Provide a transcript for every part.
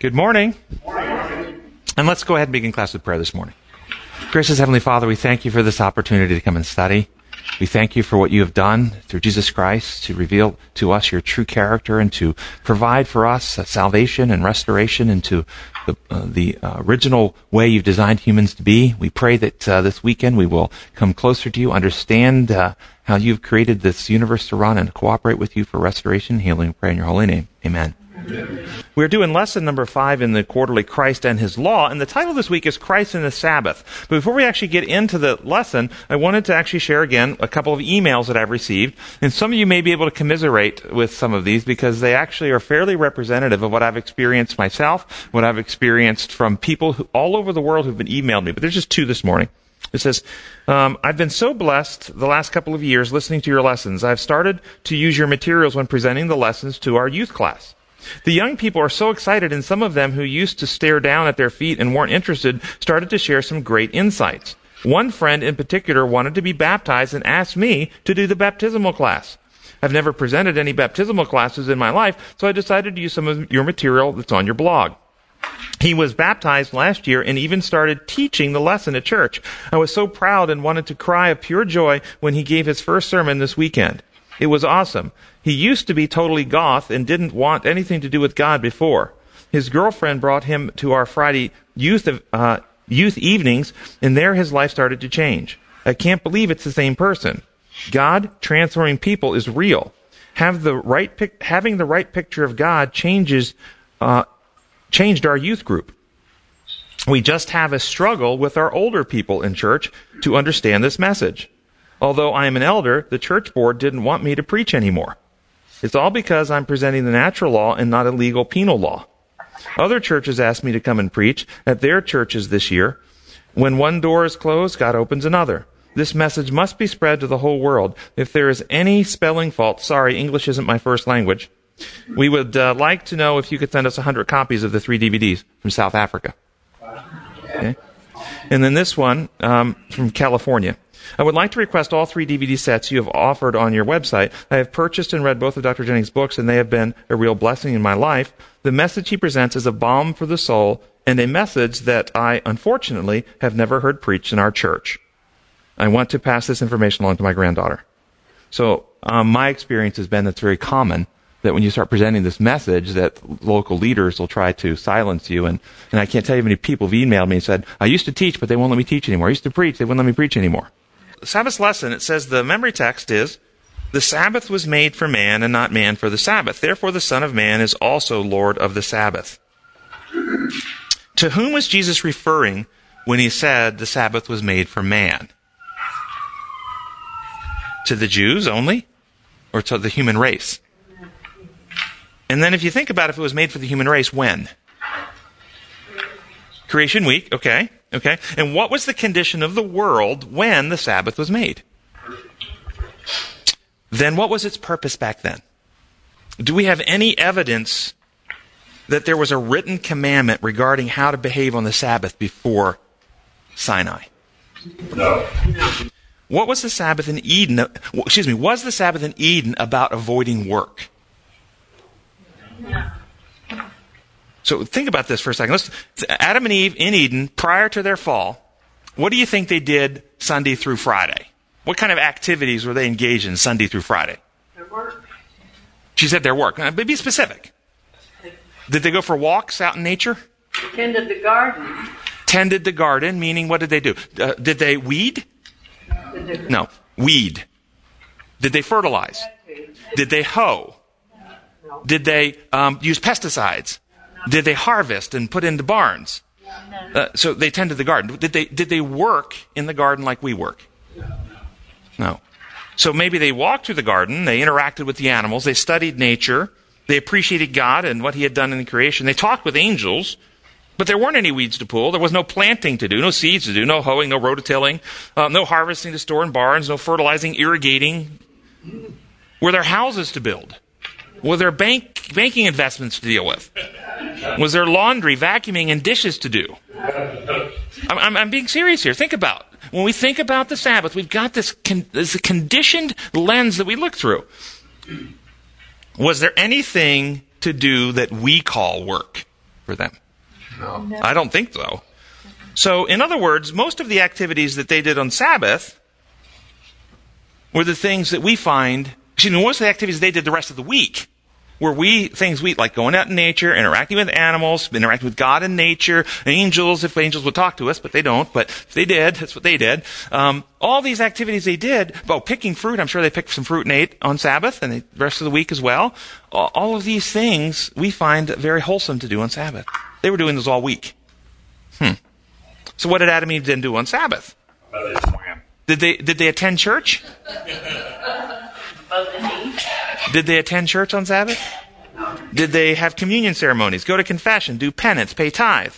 Good morning. And let's go ahead and begin class with prayer this morning. Gracious Heavenly Father, we thank you for this opportunity to come and study. We thank you for what you have done through Jesus Christ to reveal to us your true character and to provide for us salvation and restoration into the, uh, the uh, original way you've designed humans to be. We pray that uh, this weekend we will come closer to you, understand uh, how you've created this universe to run, and cooperate with you for restoration and healing. We pray in your holy name. Amen. We're doing lesson number five in the quarterly Christ and His Law, and the title this week is Christ and the Sabbath. But before we actually get into the lesson, I wanted to actually share again a couple of emails that I've received, and some of you may be able to commiserate with some of these because they actually are fairly representative of what I've experienced myself, what I've experienced from people who, all over the world who've been emailed me. But there's just two this morning. It says, um, I've been so blessed the last couple of years listening to your lessons. I've started to use your materials when presenting the lessons to our youth class. The young people are so excited, and some of them who used to stare down at their feet and weren't interested started to share some great insights. One friend in particular wanted to be baptized and asked me to do the baptismal class. I've never presented any baptismal classes in my life, so I decided to use some of your material that's on your blog. He was baptized last year and even started teaching the lesson at church. I was so proud and wanted to cry of pure joy when he gave his first sermon this weekend. It was awesome. He used to be totally goth and didn't want anything to do with God before. His girlfriend brought him to our Friday youth uh, youth evenings, and there his life started to change. I can't believe it's the same person. God transforming people is real. Have the right pic- having the right picture of God changes uh, changed our youth group. We just have a struggle with our older people in church to understand this message. Although I am an elder, the church board didn't want me to preach anymore. It's all because I'm presenting the natural law and not a legal penal law. Other churches asked me to come and preach at their churches this year. When one door is closed, God opens another. This message must be spread to the whole world. If there is any spelling fault, sorry, English isn't my first language. We would uh, like to know if you could send us 100 copies of the three DVDs from South Africa. Okay. And then this one um, from California. I would like to request all three DVD sets you have offered on your website. I have purchased and read both of Dr. Jennings' books, and they have been a real blessing in my life. The message he presents is a balm for the soul and a message that I, unfortunately, have never heard preached in our church. I want to pass this information along to my granddaughter. So, um, my experience has been that's very common that when you start presenting this message that local leaders will try to silence you and, and I can't tell you how many people have emailed me and said, I used to teach, but they won't let me teach anymore. I used to preach, they wouldn't let me preach anymore. Sabbath lesson, it says the memory text is, the Sabbath was made for man and not man for the Sabbath. Therefore, the Son of Man is also Lord of the Sabbath. to whom was Jesus referring when he said the Sabbath was made for man? To the Jews only? Or to the human race? And then if you think about if it was made for the human race, when? Creation week, okay. Okay? And what was the condition of the world when the Sabbath was made? Then what was its purpose back then? Do we have any evidence that there was a written commandment regarding how to behave on the Sabbath before Sinai? No. What was the Sabbath in Eden? Excuse me, was the Sabbath in Eden about avoiding work? No. So think about this for a second. Let's, Adam and Eve in Eden, prior to their fall, what do you think they did Sunday through Friday? What kind of activities were they engaged in Sunday through Friday? Their work. She said their work. But be specific. Did they go for walks out in nature? Tended the garden. Tended the garden, meaning what did they do? Uh, did they weed? No, weed. Did they fertilize? Did they hoe? Did they um, use pesticides? Did they harvest and put into barns? Uh, so they tended the garden. Did they, did they work in the garden like we work? No. So maybe they walked through the garden, they interacted with the animals, they studied nature, they appreciated God and what He had done in the creation, they talked with angels, but there weren't any weeds to pull, there was no planting to do, no seeds to do, no hoeing, no rototilling, uh, no harvesting to store in barns, no fertilizing, irrigating. Were there houses to build? Were there bank, banking investments to deal with? Was there laundry, vacuuming, and dishes to do? I'm, I'm, I'm being serious here. Think about when we think about the Sabbath, we've got this, con- this conditioned lens that we look through. Was there anything to do that we call work? for them? No. I don't think so. So, in other words, most of the activities that they did on Sabbath were the things that we find, excuse me, most of the activities they did the rest of the week were we, things we, like going out in nature, interacting with animals, interacting with God in nature, angels, if angels would talk to us, but they don't, but if they did, that's what they did. Um, all these activities they did, well, picking fruit, I'm sure they picked some fruit and ate on Sabbath, and the rest of the week as well. All of these things we find very wholesome to do on Sabbath. They were doing those all week. Hmm. So what did Adam and Eve then do on Sabbath? But they swam. Did they, did they attend church? Both and Eve. Did they attend church on Sabbath? Did they have communion ceremonies, go to confession, do penance, pay tithe?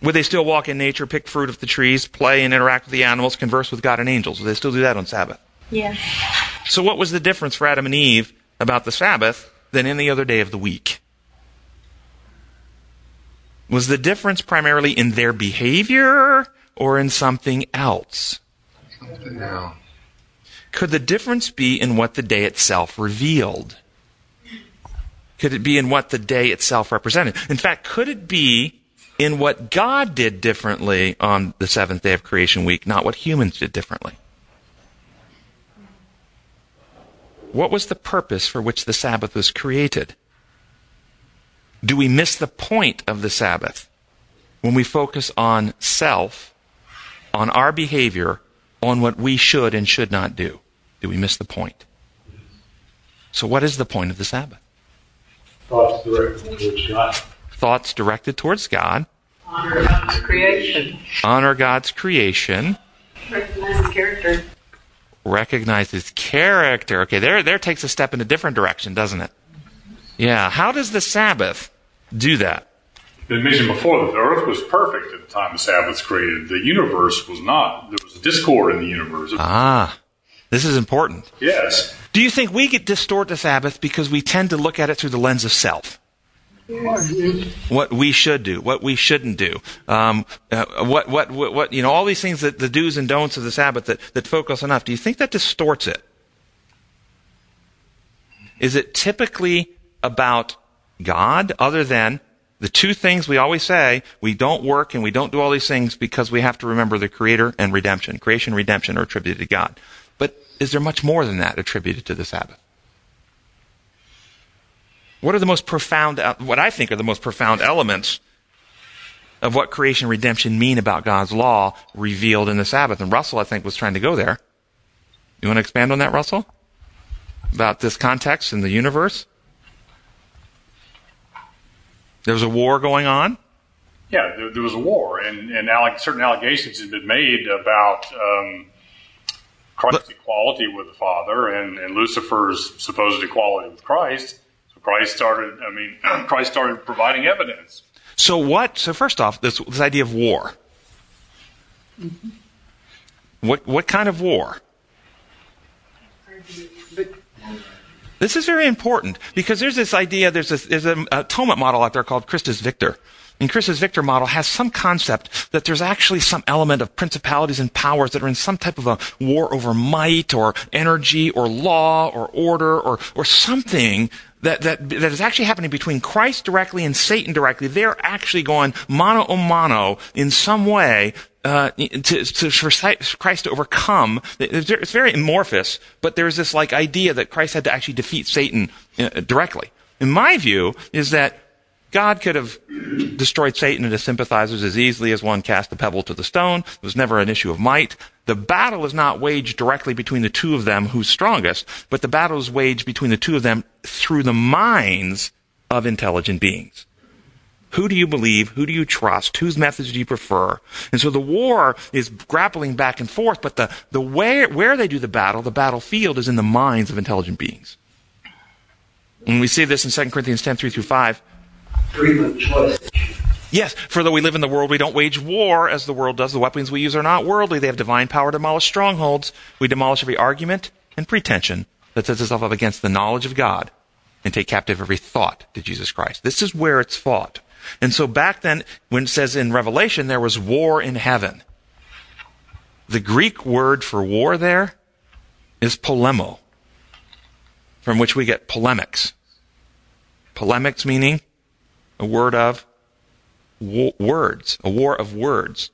Would they still walk in nature, pick fruit of the trees, play and interact with the animals, converse with God and angels? Would they still do that on Sabbath? Yeah. So what was the difference for Adam and Eve about the Sabbath than any other day of the week? Was the difference primarily in their behavior or in something else? No. Could the difference be in what the day itself revealed? Could it be in what the day itself represented? In fact, could it be in what God did differently on the seventh day of creation week, not what humans did differently? What was the purpose for which the Sabbath was created? Do we miss the point of the Sabbath when we focus on self, on our behavior, on what we should and should not do? Do we miss the point? So, what is the point of the Sabbath? Thoughts directed towards God. Thoughts directed towards God, Honor God's creation. honor God's creation, Recognize His character. recognize His character. Okay, there, there takes a step in a different direction, doesn't it? Yeah. How does the Sabbath do that? Been mentioned before that the earth was perfect at the time the Sabbath was created. The universe was not. There was a discord in the universe. Ah, this is important. yes. Do you think we get distort the Sabbath because we tend to look at it through the lens of self? What we should do, what we shouldn't do, um, uh, what, what, what, what, you know, all these things that the do's and don'ts of the Sabbath that, that focus on us. Do you think that distorts it? Is it typically about God other than the two things we always say, we don't work and we don't do all these things because we have to remember the creator and redemption. Creation and redemption are attributed to God. Is there much more than that attributed to the Sabbath? What are the most profound, what I think are the most profound elements of what creation and redemption mean about God's law revealed in the Sabbath? And Russell, I think, was trying to go there. You want to expand on that, Russell? About this context in the universe? There's a war going on. Yeah, there, there was a war, and, and alleg- certain allegations had been made about um, Christ's But- equality with the Father and, and Lucifer's supposed equality with Christ. So Christ started, I mean, Christ started providing evidence. So what? So first off, this, this idea of war. Mm-hmm. What what kind of war? This is very important because there's this idea. There's this, there's a, a atonement model out there called Christus Victor. And Christus Victor model has some concept that there's actually some element of principalities and powers that are in some type of a war over might or energy or law or order or, or something that, that, that is actually happening between Christ directly and Satan directly. They're actually going mano a mano in some way uh, to, to, for Christ to overcome. It's very amorphous, but there's this like idea that Christ had to actually defeat Satan uh, directly. In my view, is that God could have destroyed Satan and his sympathizers as easily as one cast a pebble to the stone. It was never an issue of might. The battle is not waged directly between the two of them who's strongest, but the battle is waged between the two of them through the minds of intelligent beings. Who do you believe? Who do you trust? Whose methods do you prefer? And so the war is grappling back and forth, but the, the way, where they do the battle, the battlefield is in the minds of intelligent beings. And we see this in 2 Corinthians 10, 3 through 5. Freedom choice. Yes, for though we live in the world, we don't wage war as the world does. The weapons we use are not worldly. They have divine power to demolish strongholds. We demolish every argument and pretension that sets itself up against the knowledge of God and take captive every thought to Jesus Christ. This is where it's fought. And so back then, when it says in Revelation, there was war in heaven. The Greek word for war there is polemo, from which we get polemics. Polemics meaning a word of wo- words, a war of words.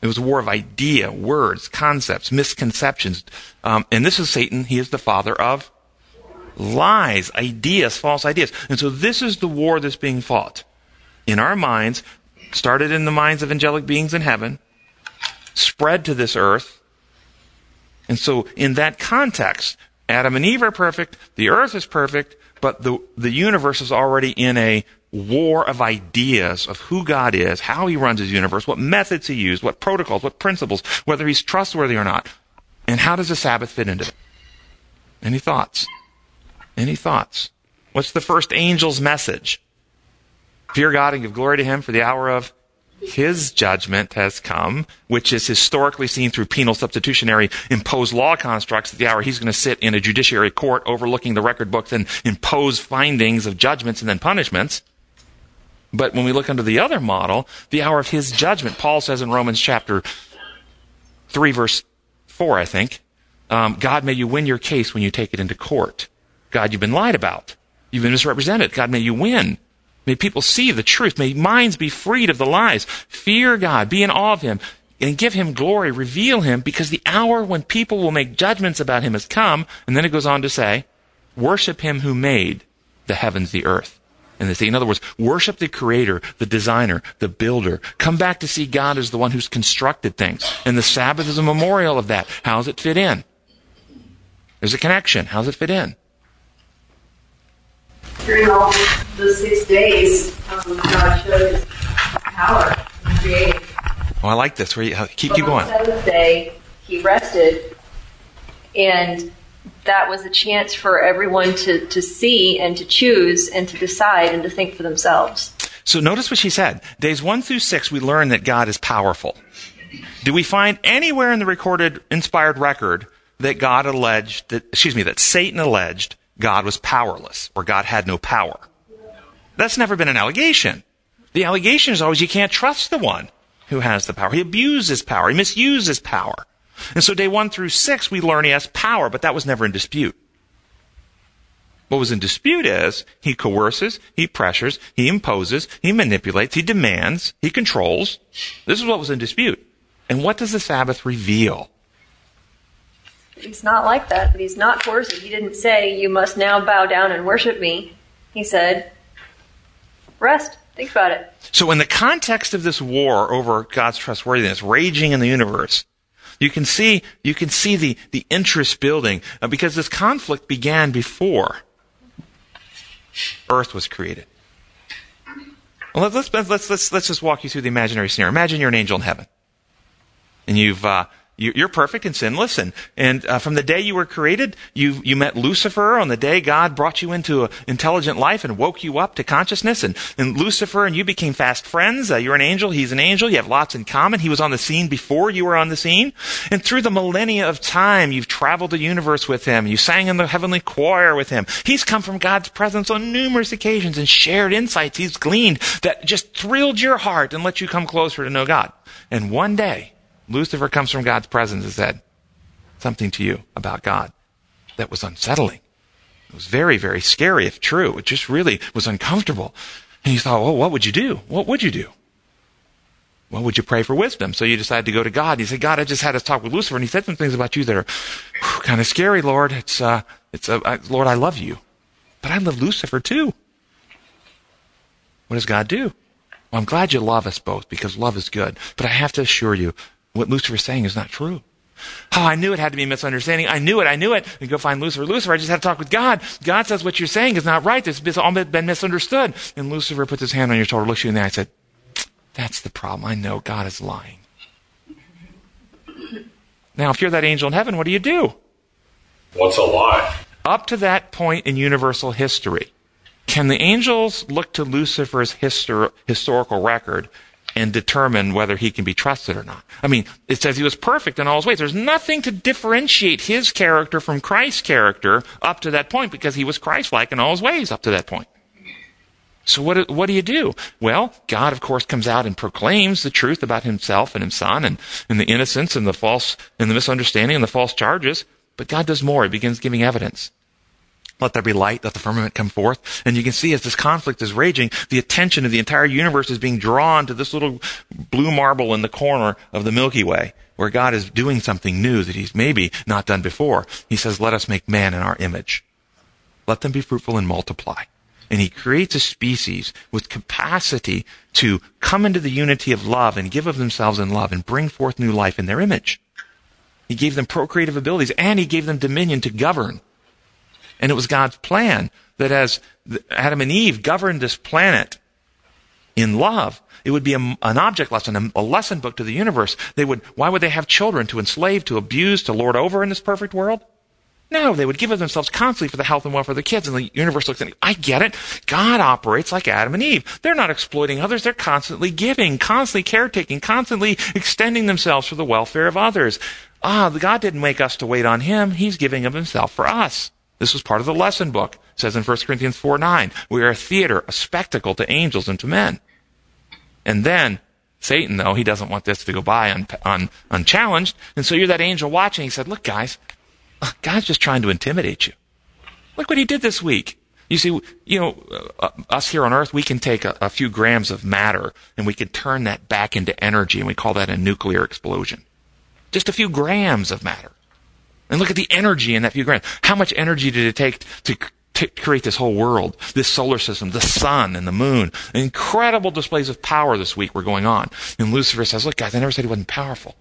It was a war of idea, words, concepts, misconceptions. Um, and this is Satan. He is the father of lies, ideas, false ideas. And so this is the war that's being fought in our minds, started in the minds of angelic beings in heaven, spread to this earth. And so in that context, Adam and Eve are perfect, the earth is perfect, but the, the universe is already in a war of ideas of who God is, how he runs his universe, what methods he used, what protocols, what principles, whether he's trustworthy or not. And how does the Sabbath fit into it? Any thoughts? Any thoughts? What's the first angel's message? Fear God and give glory to him for the hour of his judgment has come, which is historically seen through penal substitutionary imposed law constructs at the hour he's going to sit in a judiciary court overlooking the record books and impose findings of judgments and then punishments. But when we look under the other model, the hour of his judgment, Paul says in Romans chapter 3 verse 4, I think, um, God may you win your case when you take it into court. God, you've been lied about. You've been misrepresented. God, may you win. May people see the truth. May minds be freed of the lies. Fear God. Be in awe of Him. And give Him glory. Reveal Him because the hour when people will make judgments about Him has come. And then it goes on to say, worship Him who made the heavens, the earth. And they say, in other words, worship the creator, the designer, the builder. Come back to see God as the one who's constructed things. And the Sabbath is a memorial of that. How does it fit in? There's a connection. How does it fit in? During all the six days, um, God showed his power in creating. Oh, I like this. Where you, keep, keep going. On the seventh day, he rested, and that was a chance for everyone to, to see and to choose and to decide and to think for themselves. So notice what she said. Days one through six, we learn that God is powerful. Do we find anywhere in the recorded, inspired record that God alleged that, excuse me, that Satan alleged God was powerless or God had no power? That's never been an allegation. The allegation is always you can't trust the one who has the power. He abuses power. He misuses power. And so day one through six, we learn he has power, but that was never in dispute. What was in dispute is he coerces, he pressures, he imposes, he manipulates, he demands, he controls. This is what was in dispute. And what does the Sabbath reveal? He's not like that, but he's not coercive. He didn't say, You must now bow down and worship me. He said, Rest. Think about it. So in the context of this war over God's trustworthiness raging in the universe, you can see, you can see the, the interest building uh, because this conflict began before earth was created. Well, let's, let's, let's, let's, just walk you through the imaginary scenario. Imagine you're an angel in heaven. And you've, uh, you're perfect and sinless, and and uh, from the day you were created, you you met Lucifer on the day God brought you into an intelligent life and woke you up to consciousness, and and Lucifer and you became fast friends. Uh, you're an angel, he's an angel. You have lots in common. He was on the scene before you were on the scene, and through the millennia of time, you've traveled the universe with him. You sang in the heavenly choir with him. He's come from God's presence on numerous occasions and shared insights he's gleaned that just thrilled your heart and let you come closer to know God. And one day. Lucifer comes from God's presence and said something to you about God that was unsettling. It was very, very scary if true. It just really was uncomfortable. And you thought, well, what would you do? What would you do? Well, would you pray for wisdom? So you decided to go to God. And You said, God, I just had a talk with Lucifer, and he said some things about you that are kind of scary, Lord. It's, uh, it's, uh, I, Lord, I love you, but I love Lucifer too. What does God do? Well, I'm glad you love us both because love is good. But I have to assure you, what Lucifer's saying is not true. Oh, I knew it had to be a misunderstanding. I knew it. I knew it. And go find Lucifer. Lucifer, I just had to talk with God. God says what you're saying is not right. This has all been misunderstood. And Lucifer puts his hand on your shoulder, looks you in the eye, and said, That's the problem. I know God is lying. Now, if you're that angel in heaven, what do you do? What's a lie? Up to that point in universal history, can the angels look to Lucifer's histor- historical record and determine whether he can be trusted or not. I mean, it says he was perfect in all his ways. There's nothing to differentiate his character from Christ's character up to that point because he was Christ-like in all his ways up to that point. So what, what do you do? Well, God, of course, comes out and proclaims the truth about himself and his son and, and the innocence and the false and the misunderstanding and the false charges. But God does more. He begins giving evidence. Let there be light, let the firmament come forth. And you can see as this conflict is raging, the attention of the entire universe is being drawn to this little blue marble in the corner of the Milky Way, where God is doing something new that he's maybe not done before. He says, let us make man in our image. Let them be fruitful and multiply. And he creates a species with capacity to come into the unity of love and give of themselves in love and bring forth new life in their image. He gave them procreative abilities and he gave them dominion to govern. And it was God's plan that as Adam and Eve governed this planet in love, it would be a, an object lesson, a, lesson book to the universe. They would, why would they have children to enslave, to abuse, to lord over in this perfect world? No, they would give of themselves constantly for the health and welfare of the kids. And the universe looks at. I get it. God operates like Adam and Eve. They're not exploiting others. They're constantly giving, constantly caretaking, constantly extending themselves for the welfare of others. Ah, God didn't make us to wait on Him. He's giving of Himself for us. This was part of the lesson book. It says in 1 Corinthians 4 9, we are a theater, a spectacle to angels and to men. And then Satan, though, he doesn't want this to go by un, un, unchallenged. And so you're that angel watching. He said, look, guys, God's just trying to intimidate you. Look what he did this week. You see, you know, uh, us here on earth, we can take a, a few grams of matter and we can turn that back into energy and we call that a nuclear explosion. Just a few grams of matter. And look at the energy in that few grams. How much energy did it take to, to create this whole world, this solar system, the sun and the moon? Incredible displays of power this week were going on. And Lucifer says, look guys, I never said he wasn't powerful.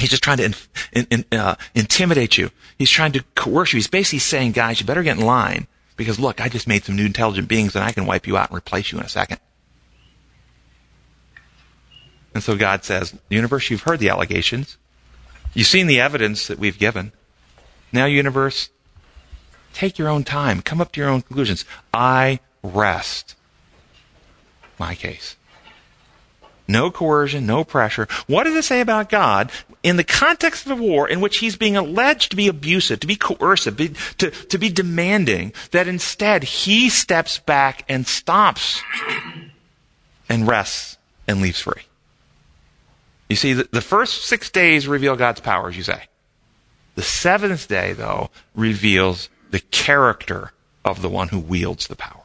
He's just trying to in, in, in, uh, intimidate you. He's trying to coerce you. He's basically saying, guys, you better get in line because look, I just made some new intelligent beings and I can wipe you out and replace you in a second. And so God says, universe, you've heard the allegations. You've seen the evidence that we've given. Now, universe, take your own time. Come up to your own conclusions. I rest my case. No coercion, no pressure. What does it say about God in the context of a war in which he's being alleged to be abusive, to be coercive, be, to, to be demanding, that instead he steps back and stops and rests and leaves free? You see, the, the first six days reveal God's power, as you say. The seventh day, though, reveals the character of the one who wields the power.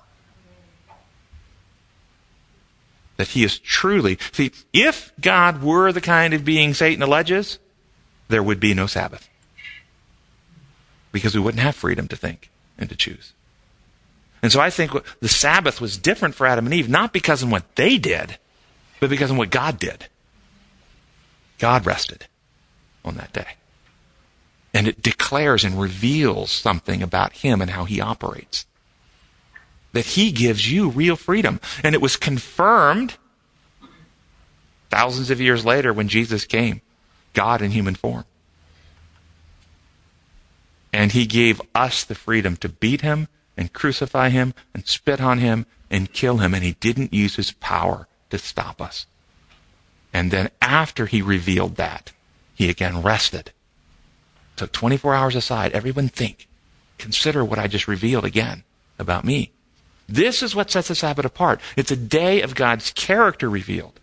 that he is truly. See, if God were the kind of being Satan alleges, there would be no Sabbath. Because we wouldn't have freedom to think and to choose. And so I think the Sabbath was different for Adam and Eve, not because of what they did, but because of what God did. God rested on that day. And it declares and reveals something about him and how he operates that he gives you real freedom. And it was confirmed thousands of years later when Jesus came, God in human form. And he gave us the freedom to beat him and crucify him and spit on him and kill him. And he didn't use his power to stop us. And then after he revealed that, he again rested. Took 24 hours aside. Everyone think. Consider what I just revealed again about me. This is what sets the Sabbath apart. It's a day of God's character revealed.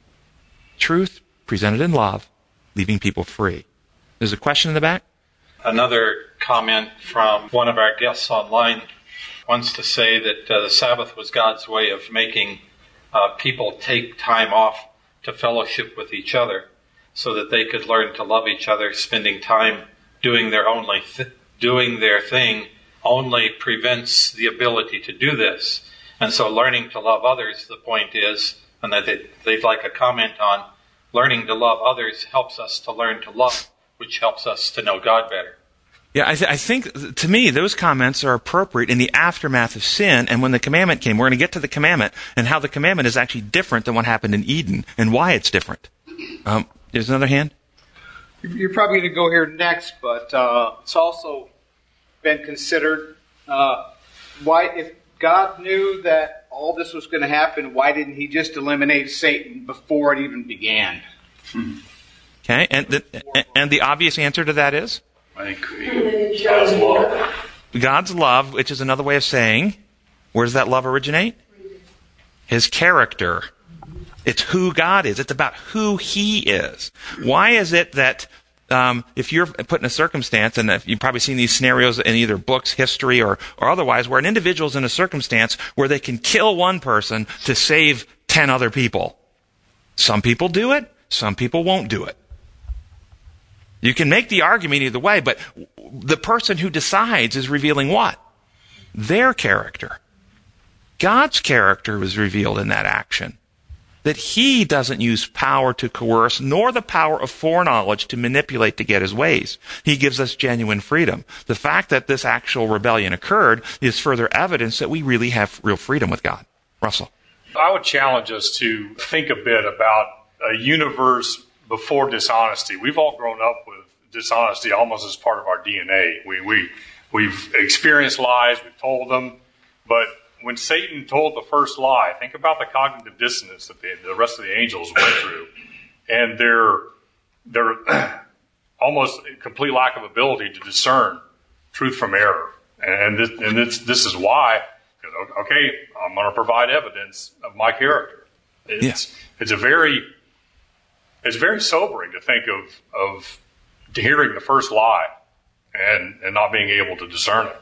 Truth presented in love, leaving people free. There's a question in the back? Another comment from one of our guests online wants to say that uh, the Sabbath was God's way of making uh, people take time off to fellowship with each other so that they could learn to love each other, spending time doing their only th- doing their thing only prevents the ability to do this. And so learning to love others, the point is, and that they'd, they'd like a comment on, learning to love others helps us to learn to love, which helps us to know God better. Yeah, I, th- I, think to me those comments are appropriate in the aftermath of sin and when the commandment came. We're going to get to the commandment and how the commandment is actually different than what happened in Eden and why it's different. Um, there's another hand. You're probably going to go here next, but uh, it's also been considered uh, why if God knew that all this was going to happen, why didn't He just eliminate Satan before it even began? Okay, and the, and the obvious answer to that is? I think God's love. God's love, which is another way of saying, where does that love originate? His character. It's who God is. It's about who He is. Why is it that um, if you're put in a circumstance, and you've probably seen these scenarios in either books, history, or, or otherwise, where an individual's in a circumstance where they can kill one person to save 10 other people. Some people do it, some people won't do it. You can make the argument either way, but the person who decides is revealing what? Their character. God's character was revealed in that action. That he doesn't use power to coerce, nor the power of foreknowledge to manipulate to get his ways. He gives us genuine freedom. The fact that this actual rebellion occurred is further evidence that we really have real freedom with God. Russell. I would challenge us to think a bit about a universe before dishonesty. We've all grown up with dishonesty almost as part of our DNA. We, we, we've experienced lies, we've told them, but when Satan told the first lie, think about the cognitive dissonance that the, the rest of the angels went through, and their their almost complete lack of ability to discern truth from error. And this, and this, this is why, okay, I'm going to provide evidence of my character. It's it's a very it's very sobering to think of of hearing the first lie and and not being able to discern it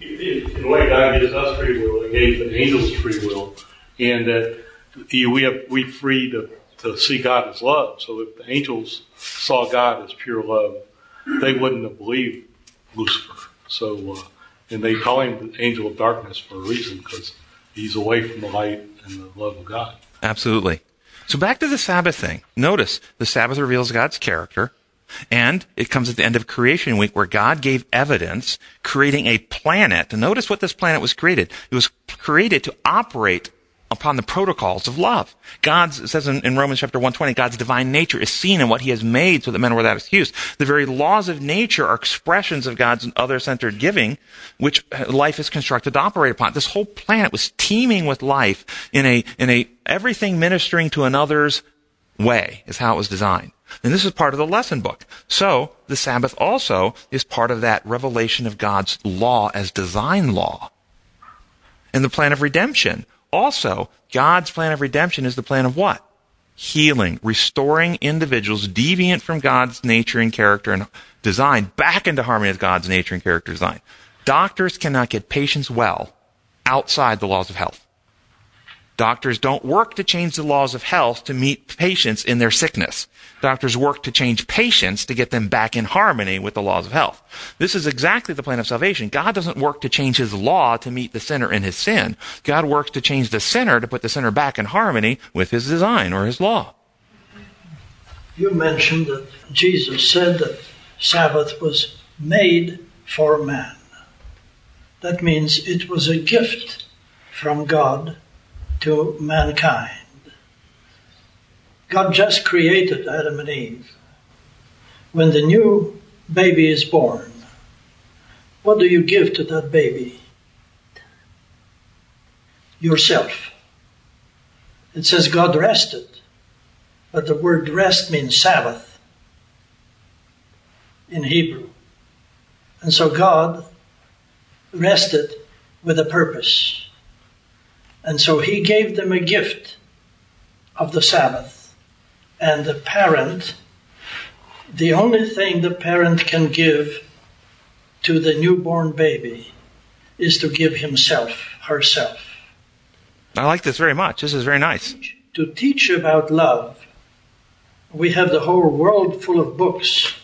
in a way, God gives us free will. He gave the angels free will, and that we have we free to, to see God as love. So if the angels saw God as pure love, they wouldn't have believed Lucifer. So, uh, and they call him the angel of darkness for a reason because he's away from the light and the love of God. Absolutely. So back to the Sabbath thing. Notice the Sabbath reveals God's character. And it comes at the end of creation week where God gave evidence creating a planet. Notice what this planet was created. It was created to operate upon the protocols of love. God's, says in, in, Romans chapter 120, God's divine nature is seen in what he has made so that men are without excuse. The very laws of nature are expressions of God's other-centered giving, which uh, life is constructed to operate upon. This whole planet was teeming with life in a, in a, everything ministering to another's way is how it was designed. And this is part of the lesson book. So, the Sabbath also is part of that revelation of God's law as design law. And the plan of redemption. Also, God's plan of redemption is the plan of what? Healing, restoring individuals deviant from God's nature and character and design back into harmony with God's nature and character design. Doctors cannot get patients well outside the laws of health. Doctors don't work to change the laws of health to meet patients in their sickness. Doctors work to change patients to get them back in harmony with the laws of health. This is exactly the plan of salvation. God doesn't work to change his law to meet the sinner in his sin. God works to change the sinner to put the sinner back in harmony with his design or his law. You mentioned that Jesus said that Sabbath was made for man. That means it was a gift from God to mankind. God just created Adam and Eve. When the new baby is born, what do you give to that baby? Yourself. It says God rested, but the word rest means Sabbath in Hebrew. And so God rested with a purpose. And so he gave them a gift of the Sabbath. And the parent, the only thing the parent can give to the newborn baby is to give himself, herself. I like this very much. This is very nice. To teach about love, we have the whole world full of books,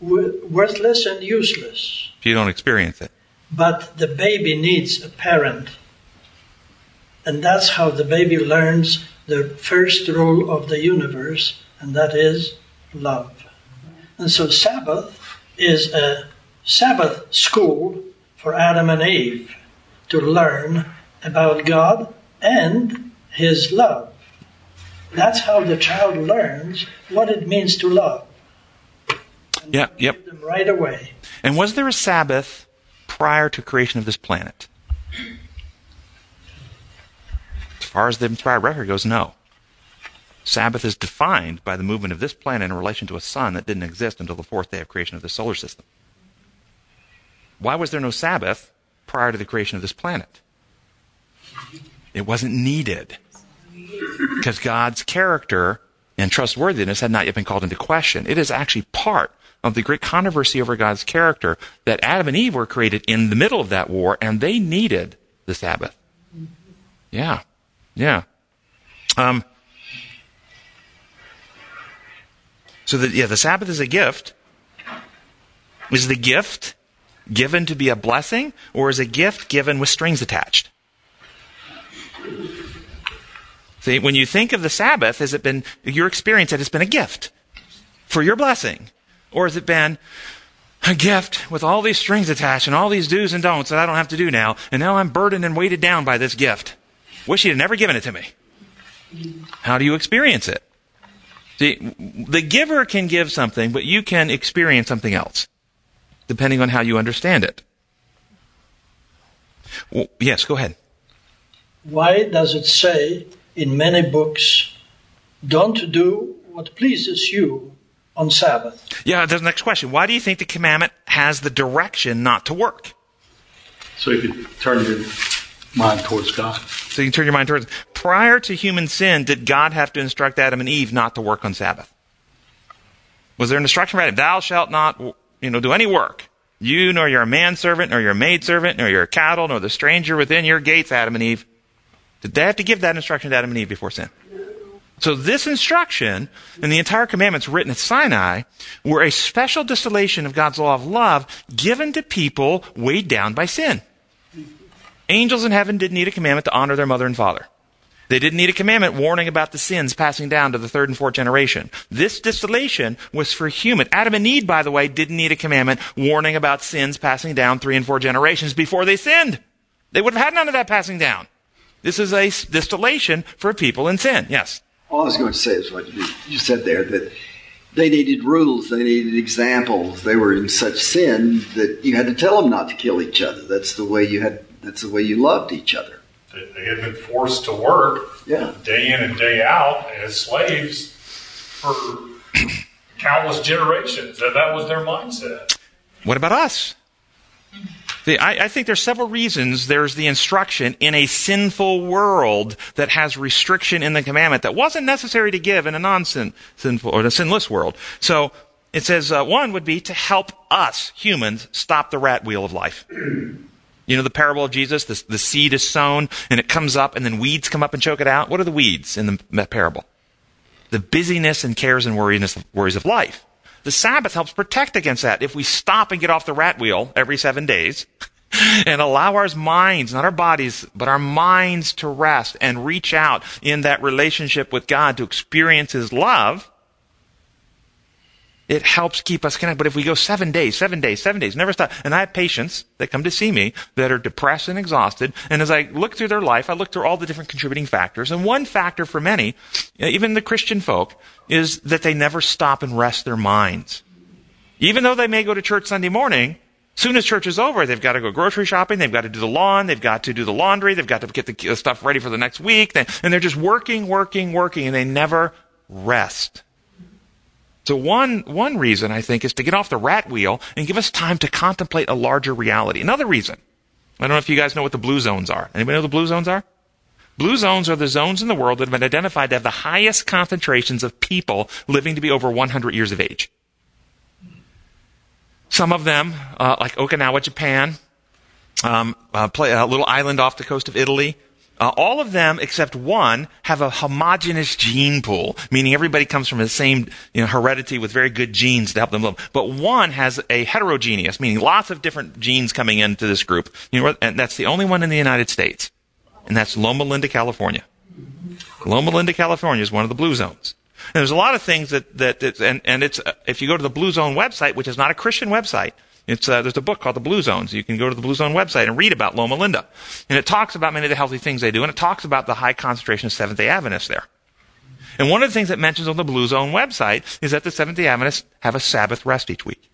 worthless and useless. If you don't experience it. But the baby needs a parent and that's how the baby learns the first rule of the universe, and that is love. And so Sabbath is a Sabbath school for Adam and Eve to learn about God and His love. That's how the child learns what it means to love. And yeah, yep. right away. And was there a Sabbath prior to creation of this planet? Far as the inspired record goes, no. Sabbath is defined by the movement of this planet in relation to a sun that didn't exist until the fourth day of creation of the solar system. Why was there no Sabbath prior to the creation of this planet? It wasn't needed. Because God's character and trustworthiness had not yet been called into question. It is actually part of the great controversy over God's character that Adam and Eve were created in the middle of that war and they needed the Sabbath. Yeah. Yeah. Um, so the, yeah, the Sabbath is a gift. Is the gift given to be a blessing or is a gift given with strings attached? See, when you think of the Sabbath, has it been your experience that it's been a gift for your blessing? Or has it been a gift with all these strings attached and all these do's and don'ts that I don't have to do now, and now I'm burdened and weighted down by this gift? Wish you'd had never given it to me. How do you experience it? See, the giver can give something, but you can experience something else, depending on how you understand it. Well, yes, go ahead. Why does it say in many books, don't do what pleases you on Sabbath? Yeah, the next question. Why do you think the commandment has the direction not to work? So you could turn your mind towards God. So you can turn your mind towards. Prior to human sin, did God have to instruct Adam and Eve not to work on Sabbath? Was there an instruction Adam? Thou shalt not, you know, do any work. You, nor your manservant, nor your maidservant, nor your cattle, nor the stranger within your gates, Adam and Eve. Did they have to give that instruction to Adam and Eve before sin? So this instruction and the entire commandments written at Sinai were a special distillation of God's law of love given to people weighed down by sin. Angels in heaven didn't need a commandment to honor their mother and father. They didn't need a commandment warning about the sins passing down to the third and fourth generation. This distillation was for human. Adam and Eve, by the way, didn't need a commandment warning about sins passing down three and four generations before they sinned. They would have had none of that passing down. This is a distillation for people in sin. Yes. All I was going to say is what you said there that they needed rules, they needed examples. They were in such sin that you had to tell them not to kill each other. That's the way you had. That's the way you loved each other. They had been forced to work yeah. day in and day out as slaves for countless generations. That that was their mindset. What about us? The, I, I, think there's several reasons there's the instruction in a sinful world that has restriction in the commandment that wasn't necessary to give in a non-sinful or a sinless world. So it says uh, one would be to help us humans stop the rat wheel of life. You know the parable of Jesus? The, the seed is sown and it comes up and then weeds come up and choke it out. What are the weeds in the parable? The busyness and cares and worries of life. The Sabbath helps protect against that. If we stop and get off the rat wheel every seven days and allow our minds, not our bodies, but our minds to rest and reach out in that relationship with God to experience His love, it helps keep us connected. But if we go seven days, seven days, seven days, never stop, and I have patients that come to see me that are depressed and exhausted, and as I look through their life, I look through all the different contributing factors, and one factor for many, uh, even the Christian folk, is that they never stop and rest their minds. Even though they may go to church Sunday morning, soon as church is over, they've got to go grocery shopping, they've got to do the lawn, they've got to do the laundry, they've got to get the uh, stuff ready for the next week, and they're just working, working, working, and they never rest. So one, one reason, I think, is to get off the rat wheel and give us time to contemplate a larger reality. Another reason, I don't know if you guys know what the blue zones are. Anybody know what the blue zones are? Blue zones are the zones in the world that have been identified to have the highest concentrations of people living to be over 100 years of age. Some of them, uh, like Okinawa, Japan, um, uh, play, a little island off the coast of Italy, uh, all of them except one have a homogenous gene pool, meaning everybody comes from the same you know, heredity with very good genes to help them live. But one has a heterogeneous, meaning lots of different genes coming into this group. You know, and that's the only one in the United States, and that's Loma Linda, California. Loma Linda, California is one of the blue zones. And there's a lot of things that that, and and it's uh, if you go to the Blue Zone website, which is not a Christian website, it's, uh, there's a book called The Blue Zones. You can go to the Blue Zone website and read about Loma Linda. And it talks about many of the healthy things they do, and it talks about the high concentration of Seventh day Adventists there. And one of the things it mentions on the Blue Zone website is that the Seventh day Adventists have a Sabbath rest each week.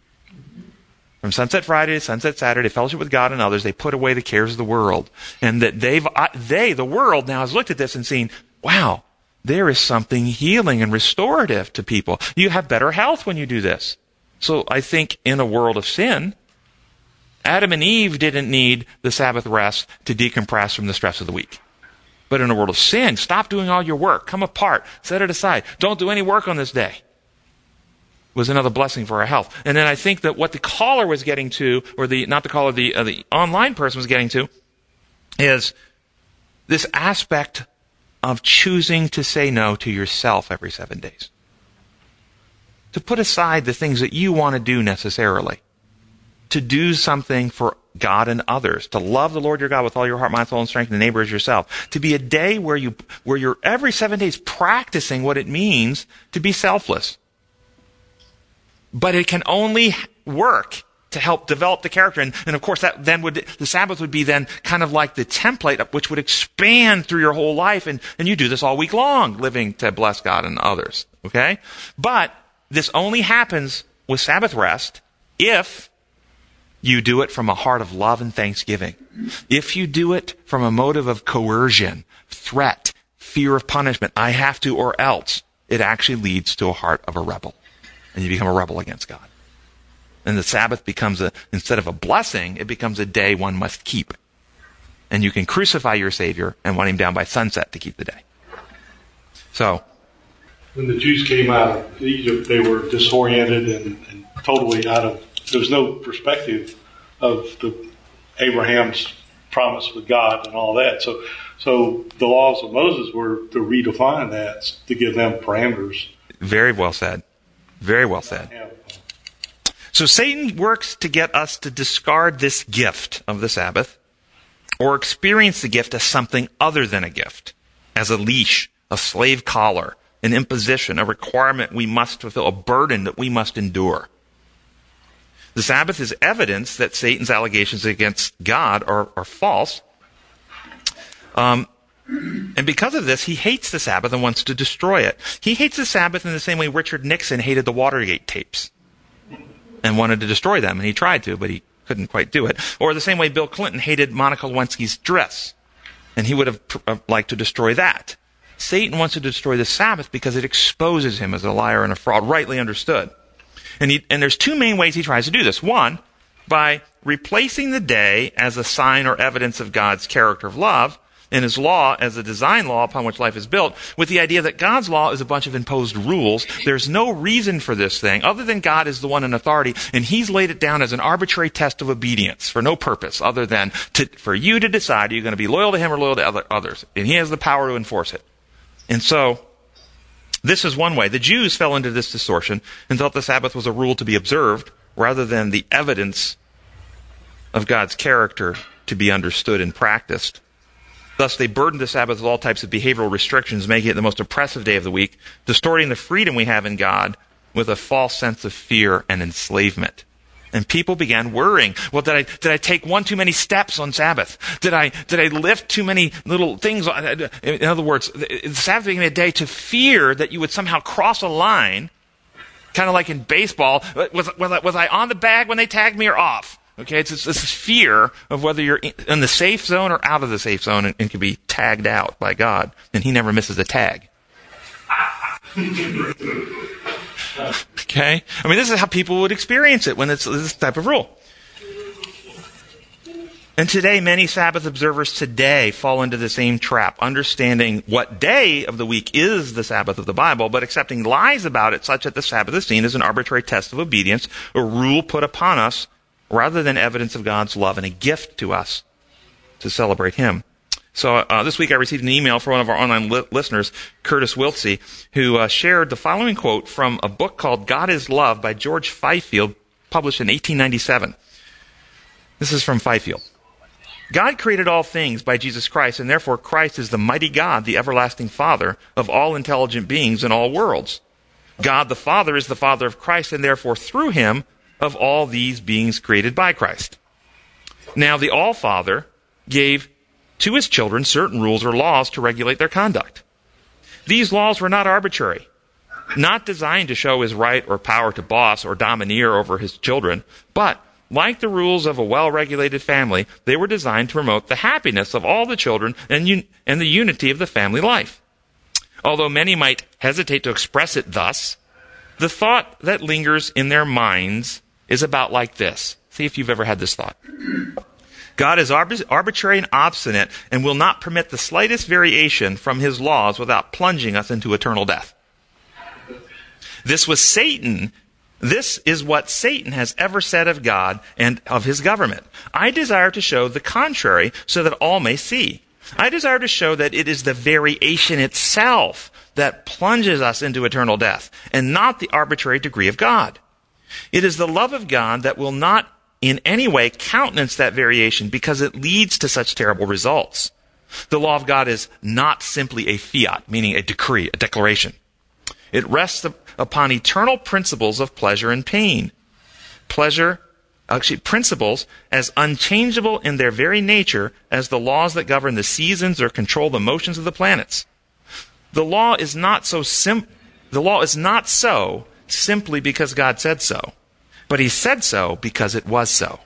From sunset Friday to sunset Saturday, fellowship with God and others, they put away the cares of the world. And that they've, uh, they, the world now has looked at this and seen, wow, there is something healing and restorative to people. You have better health when you do this. So I think in a world of sin, Adam and Eve didn't need the Sabbath rest to decompress from the stress of the week. But in a world of sin, stop doing all your work. Come apart. Set it aside. Don't do any work on this day. Was another blessing for our health. And then I think that what the caller was getting to, or the, not the caller, the, uh, the online person was getting to, is this aspect of choosing to say no to yourself every seven days. To put aside the things that you want to do necessarily. To do something for God and others. To love the Lord your God with all your heart, mind, soul, and strength, and the neighbor as yourself. To be a day where you, where you're every seven days practicing what it means to be selfless. But it can only work to help develop the character. And, and of course, that then would, the Sabbath would be then kind of like the template which would expand through your whole life. And, and you do this all week long, living to bless God and others. Okay? But this only happens with Sabbath rest if you do it from a heart of love and thanksgiving. If you do it from a motive of coercion, threat, fear of punishment, I have to or else, it actually leads to a heart of a rebel. And you become a rebel against God. And the Sabbath becomes a, instead of a blessing, it becomes a day one must keep. And you can crucify your Savior and want him down by sunset to keep the day. So. When the Jews came out of Egypt, they were disoriented and, and totally out of, there was no perspective of the Abraham's promise with God and all that. So, so the laws of Moses were to redefine that to give them parameters. Very well said. Very well said. So Satan works to get us to discard this gift of the Sabbath or experience the gift as something other than a gift, as a leash, a slave collar, an imposition, a requirement we must fulfill, a burden that we must endure. The Sabbath is evidence that Satan's allegations against God are, are false. Um, and because of this, he hates the Sabbath and wants to destroy it. He hates the Sabbath in the same way Richard Nixon hated the Watergate tapes and wanted to destroy them, and he tried to, but he couldn't quite do it. Or the same way Bill Clinton hated Monica Lewinsky's dress, and he would have uh, liked to destroy that. Satan wants to destroy the Sabbath because it exposes him as a liar and a fraud, rightly understood. And, he, and there's two main ways he tries to do this. One, by replacing the day as a sign or evidence of God's character of love, and his law as a design law upon which life is built with the idea that God's law is a bunch of imposed rules. There's no reason for this thing other than God is the one in authority and he's laid it down as an arbitrary test of obedience for no purpose other than to, for you to decide you're you going to be loyal to him or loyal to other, others. And he has the power to enforce it. And so, this is one way. The Jews fell into this distortion and thought the Sabbath was a rule to be observed rather than the evidence of God's character to be understood and practiced. Thus, they burdened the Sabbath with all types of behavioral restrictions, making it the most oppressive day of the week, distorting the freedom we have in God with a false sense of fear and enslavement. And people began worrying. Well, did I, did I take one too many steps on Sabbath? Did I, did I lift too many little things? Uh, in other words, the Sabbath became a day to fear that you would somehow cross a line, kind of like in baseball. Was, was, I, was I on the bag when they tagged me or off? Okay, it's this, this fear of whether you're in the safe zone or out of the safe zone and, and can be tagged out by God. And He never misses a tag. Okay? I mean, this is how people would experience it when it's this type of rule. And today, many Sabbath observers today fall into the same trap, understanding what day of the week is the Sabbath of the Bible, but accepting lies about it such that the Sabbath is seen as an arbitrary test of obedience, a rule put upon us rather than evidence of God's love and a gift to us to celebrate Him. So uh, this week I received an email from one of our online li- listeners, Curtis Wiltsey, who uh, shared the following quote from a book called God is Love by George Fifield, published in 1897. This is from Fifield. God created all things by Jesus Christ, and therefore Christ is the mighty God, the everlasting Father of all intelligent beings in all worlds. God the Father is the Father of Christ, and therefore through him of all these beings created by Christ. Now, the All Father gave to his children certain rules or laws to regulate their conduct. These laws were not arbitrary, not designed to show his right or power to boss or domineer over his children, but like the rules of a well-regulated family, they were designed to promote the happiness of all the children and, un- and the unity of the family life. Although many might hesitate to express it thus, the thought that lingers in their minds is about like this. See if you've ever had this thought. God is arbitrary and obstinate and will not permit the slightest variation from his laws without plunging us into eternal death. This was Satan. This is what Satan has ever said of God and of his government. I desire to show the contrary so that all may see. I desire to show that it is the variation itself that plunges us into eternal death and not the arbitrary degree of God. It is the love of God that will not in any way countenance that variation because it leads to such terrible results. The law of God is not simply a fiat, meaning a decree, a declaration. It rests upon eternal principles of pleasure and pain. Pleasure, actually, principles as unchangeable in their very nature as the laws that govern the seasons or control the motions of the planets. The law is not so the law is not so simply because God said so, but he said so because it was so.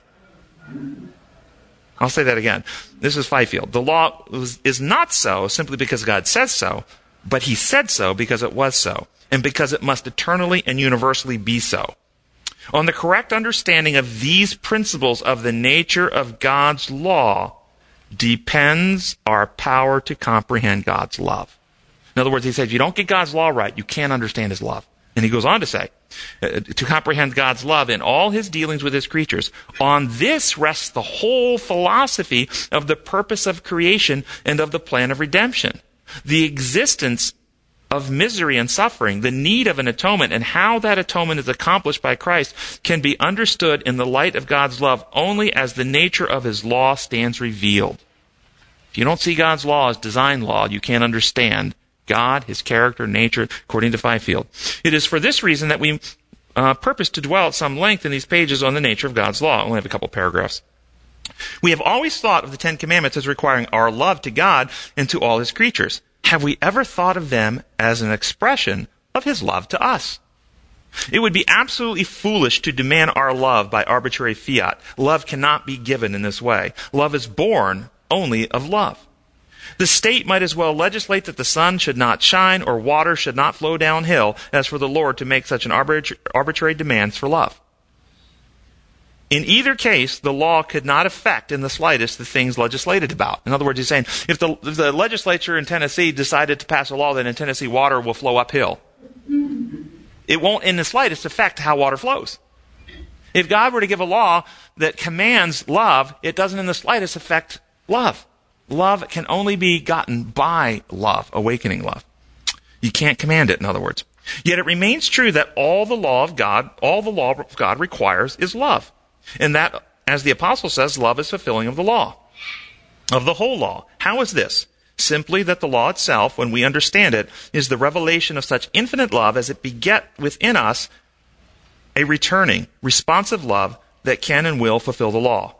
I'll say that again. This is Fifield. The law is not so simply because God says so, but he said so because it was so, and because it must eternally and universally be so. On the correct understanding of these principles of the nature of God's law depends our power to comprehend God's love. In other words, he says, if you don't get God's law right, you can't understand his love. And he goes on to say, uh, to comprehend God's love in all his dealings with his creatures. On this rests the whole philosophy of the purpose of creation and of the plan of redemption. The existence of misery and suffering, the need of an atonement, and how that atonement is accomplished by Christ can be understood in the light of God's love only as the nature of his law stands revealed. If you don't see God's law as design law, you can't understand God, His character, nature, according to Fifield. It is for this reason that we uh, purpose to dwell at some length in these pages on the nature of God's law. I only have a couple paragraphs. We have always thought of the Ten Commandments as requiring our love to God and to all His creatures. Have we ever thought of them as an expression of His love to us? It would be absolutely foolish to demand our love by arbitrary fiat. Love cannot be given in this way. Love is born only of love. The state might as well legislate that the sun should not shine or water should not flow downhill as for the Lord to make such an arbitrary demands for love. In either case, the law could not affect in the slightest the things legislated about. In other words, he's saying if the, if the legislature in Tennessee decided to pass a law that in Tennessee water will flow uphill, it won't in the slightest affect how water flows. If God were to give a law that commands love, it doesn't in the slightest affect love. Love can only be gotten by love, awakening love. You can't command it, in other words. Yet it remains true that all the law of God, all the law of God requires is love. And that, as the apostle says, love is fulfilling of the law, of the whole law. How is this? Simply that the law itself, when we understand it, is the revelation of such infinite love as it beget within us a returning, responsive love that can and will fulfill the law.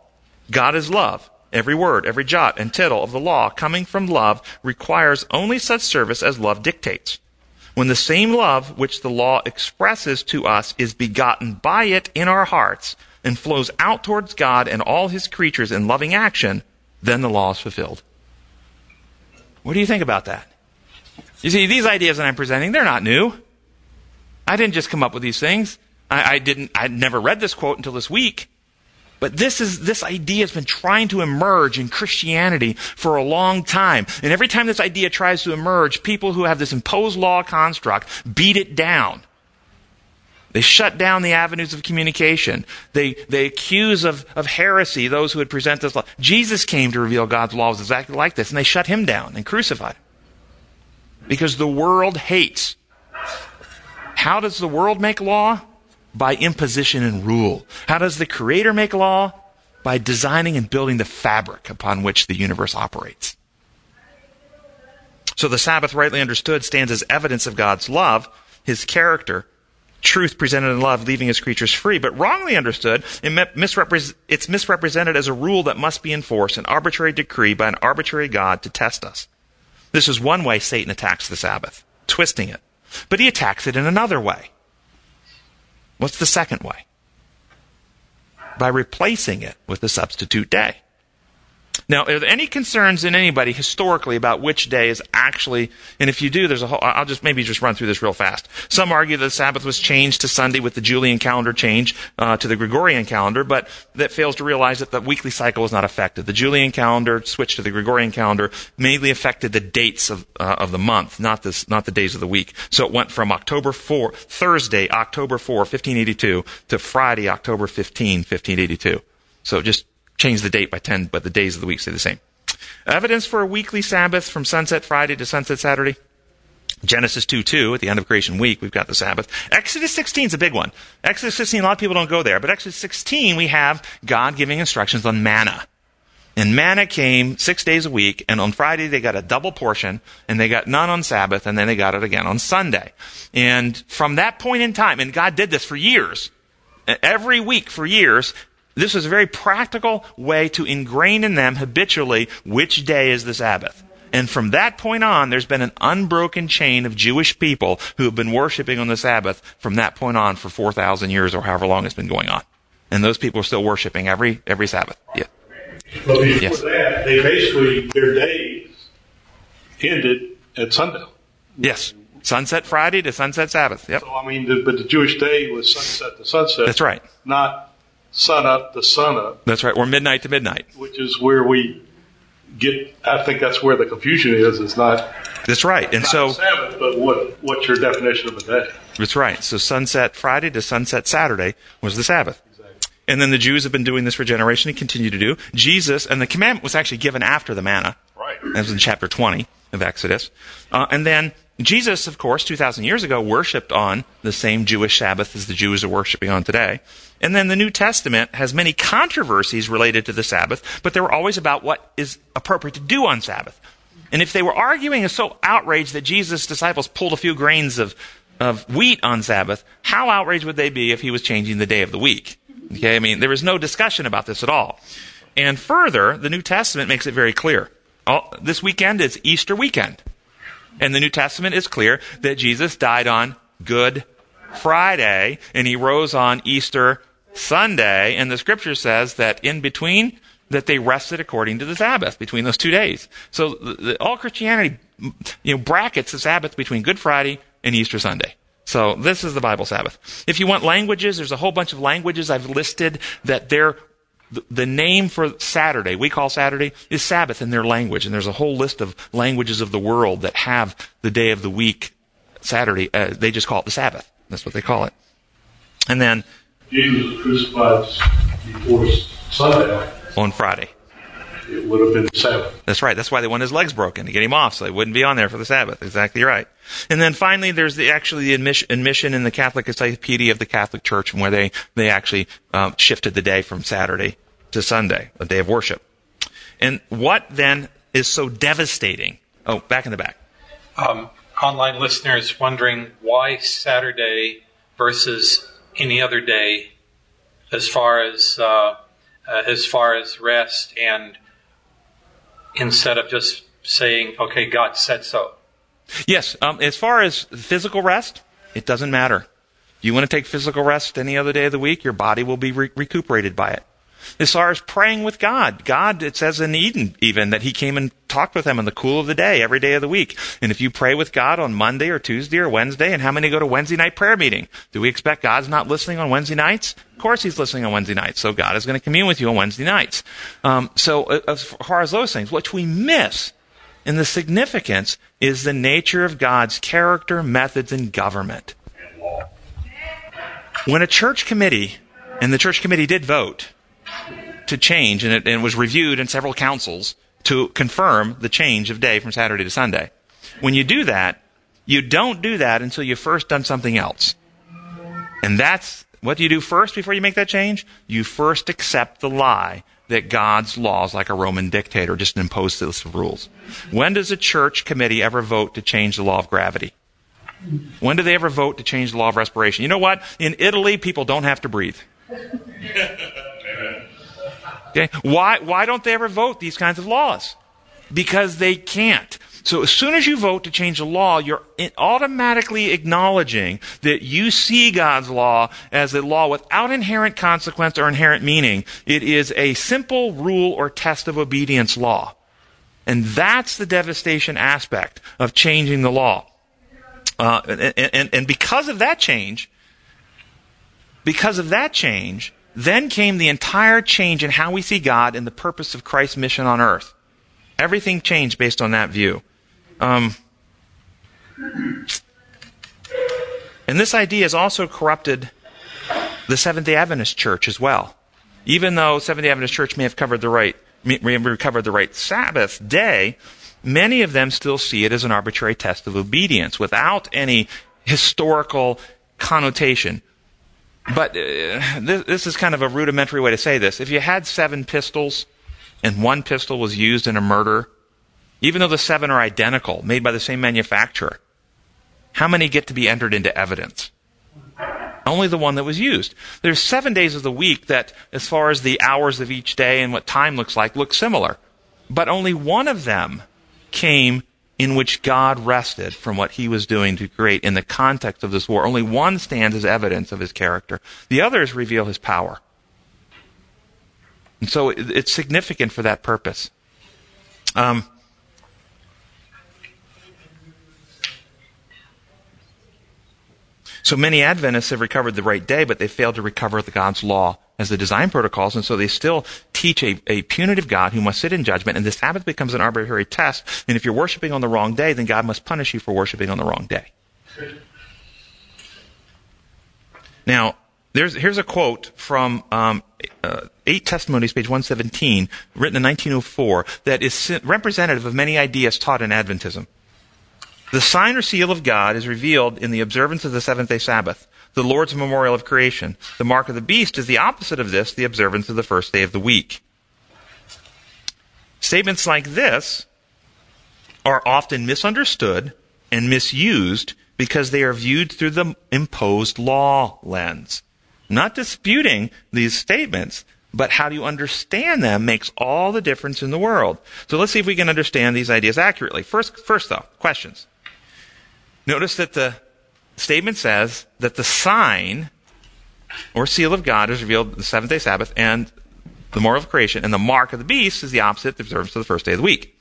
God is love. Every word, every jot and tittle of the law coming from love requires only such service as love dictates. When the same love which the law expresses to us is begotten by it in our hearts and flows out towards God and all his creatures in loving action, then the law is fulfilled. What do you think about that? You see, these ideas that I'm presenting, they're not new. I didn't just come up with these things. I, I didn't, I never read this quote until this week. But this is, this idea has been trying to emerge in Christianity for a long time. And every time this idea tries to emerge, people who have this imposed law construct beat it down. They shut down the avenues of communication. They, they accuse of, of heresy those who would present this law. Jesus came to reveal God's laws exactly like this, and they shut him down and crucified him. Because the world hates. How does the world make law? By imposition and rule. How does the Creator make law? By designing and building the fabric upon which the universe operates. So the Sabbath, rightly understood, stands as evidence of God's love, His character, truth presented in love, leaving His creatures free. But wrongly understood, it's misrepresented as a rule that must be enforced, an arbitrary decree by an arbitrary God to test us. This is one way Satan attacks the Sabbath, twisting it. But he attacks it in another way. What's the second way? By replacing it with a substitute day. Now, are there any concerns in anybody historically about which day is actually, and if you do, there's a whole, I'll just maybe just run through this real fast. Some argue that the Sabbath was changed to Sunday with the Julian calendar change uh, to the Gregorian calendar, but that fails to realize that the weekly cycle was not affected. The Julian calendar switched to the Gregorian calendar mainly affected the dates of, uh, of the month, not, this, not the days of the week. So it went from October 4, Thursday, October 4, 1582, to Friday, October 15, 1582. So just change the date by 10, but the days of the week stay the same. Evidence for a weekly Sabbath from sunset Friday to sunset Saturday. Genesis 2 2, at the end of creation week, we've got the Sabbath. Exodus 16 is a big one. Exodus 16, a lot of people don't go there, but Exodus 16, we have God giving instructions on manna. And manna came six days a week, and on Friday they got a double portion, and they got none on Sabbath, and then they got it again on Sunday. And from that point in time, and God did this for years, every week for years, this was a very practical way to ingrain in them habitually which day is the Sabbath. And from that point on, there's been an unbroken chain of Jewish people who have been worshiping on the Sabbath from that point on for 4,000 years or however long it's been going on. And those people are still worshiping every, every Sabbath. Yeah. But before Yes. that, they basically, their days ended at sundown. Yes. Sunset Friday to sunset Sabbath. Yep. So, I mean, the, but the Jewish day was sunset to sunset. That's right. Not sun up to sun up, That's right. Or midnight to midnight. which is where we get, I think that's where the confusion is. It's not, That's right. And so, Sabbath, but what, what's your definition of a day? that's right. So sunset Friday to sunset Saturday was the Sabbath. And then the Jews have been doing this for generations and continue to do. Jesus, and the commandment was actually given after the manna. Right. That was in chapter 20 of Exodus. Uh, and then Jesus, of course, 2,000 years ago, worshipped on the same Jewish Sabbath as the Jews are worshiping on today. And then the New Testament has many controversies related to the Sabbath, but they were always about what is appropriate to do on Sabbath. And if they were arguing and so outraged that Jesus' disciples pulled a few grains of, of wheat on Sabbath, how outraged would they be if he was changing the day of the week? Okay, I mean, there was no discussion about this at all. And further, the New Testament makes it very clear. All, this weekend is Easter weekend. And the New Testament is clear that Jesus died on Good Friday and he rose on Easter Sunday. And the scripture says that in between, that they rested according to the Sabbath between those two days. So the, all Christianity, you know, brackets the Sabbath between Good Friday and Easter Sunday. So this is the Bible Sabbath. If you want languages, there's a whole bunch of languages I've listed that they're the- the name for Saturday, we call Saturday, is Sabbath in their language. And there's a whole list of languages of the world that have the day of the week, Saturday. Uh, they just call it the Sabbath. That's what they call it. And then Jesus was crucified before sundown. on Friday. It would have been the Sabbath. That's right. That's why they want his legs broken to get him off, so he wouldn't be on there for the Sabbath. Exactly right. And then finally, there's the actually the admission, admission in the Catholic Encyclopedia of the Catholic Church, where they they actually um, shifted the day from Saturday to Sunday, a day of worship. And what then is so devastating? Oh, back in the back. Um, online listeners wondering why Saturday versus any other day, as far as uh, uh, as far as rest, and instead of just saying, "Okay, God said so." Yes, um, as far as physical rest, it doesn't matter. You want to take physical rest any other day of the week, your body will be re- recuperated by it. As far as praying with God, God, it says in Eden even that He came and talked with them in the cool of the day, every day of the week. And if you pray with God on Monday or Tuesday or Wednesday, and how many go to Wednesday night prayer meeting? Do we expect God's not listening on Wednesday nights? Of course He's listening on Wednesday nights. So God is going to commune with you on Wednesday nights. Um, so uh, as far as those things, what we miss and the significance is the nature of God's character, methods, and government. When a church committee, and the church committee did vote to change, and it, and it was reviewed in several councils to confirm the change of day from Saturday to Sunday. When you do that, you don't do that until you've first done something else. And that's what do you do first before you make that change? You first accept the lie that God's laws, like a Roman dictator, just impose this rules. When does a church committee ever vote to change the law of gravity? When do they ever vote to change the law of respiration? You know what? In Italy, people don't have to breathe. Okay? Why, why don't they ever vote these kinds of laws? because they can't. So as soon as you vote to change the law, you're automatically acknowledging that you see God's law as a law without inherent consequence or inherent meaning. It is a simple rule or test of obedience law. And that's the devastation aspect of changing the law. Uh, and, and, and because of that change, because of that change, then came the entire change in how we see God and the purpose of Christ's mission on earth. Everything changed based on that view. Um, and this idea has also corrupted the Seventh day Adventist church as well. Even though Seventh day Adventist church may have covered the right, may have recovered the right Sabbath day, many of them still see it as an arbitrary test of obedience without any historical connotation. But uh, this, this is kind of a rudimentary way to say this. If you had seven pistols and one pistol was used in a murder, even though the seven are identical, made by the same manufacturer, how many get to be entered into evidence? Only the one that was used. There's seven days of the week that, as far as the hours of each day and what time looks like, look similar. But only one of them came in which God rested from what he was doing to create in the context of this war. Only one stands as evidence of his character. The others reveal his power. And so it's significant for that purpose. Um, So many Adventists have recovered the right day, but they failed to recover the God's law as the design protocols, and so they still teach a, a punitive God who must sit in judgment, and the Sabbath becomes an arbitrary test, and if you're worshiping on the wrong day, then God must punish you for worshiping on the wrong day. Now, here's a quote from um, uh, Eight Testimonies, page 117, written in 1904, that is representative of many ideas taught in Adventism. The sign or seal of God is revealed in the observance of the seventh day Sabbath, the Lord's memorial of creation. The mark of the beast is the opposite of this, the observance of the first day of the week. Statements like this are often misunderstood and misused because they are viewed through the imposed law lens. not disputing these statements, but how you understand them makes all the difference in the world. So let's see if we can understand these ideas accurately. First, first though, questions. Notice that the statement says that the sign or seal of God is revealed the seventh day Sabbath and the moral of creation, and the mark of the beast is the opposite, the observance of the first day of the week.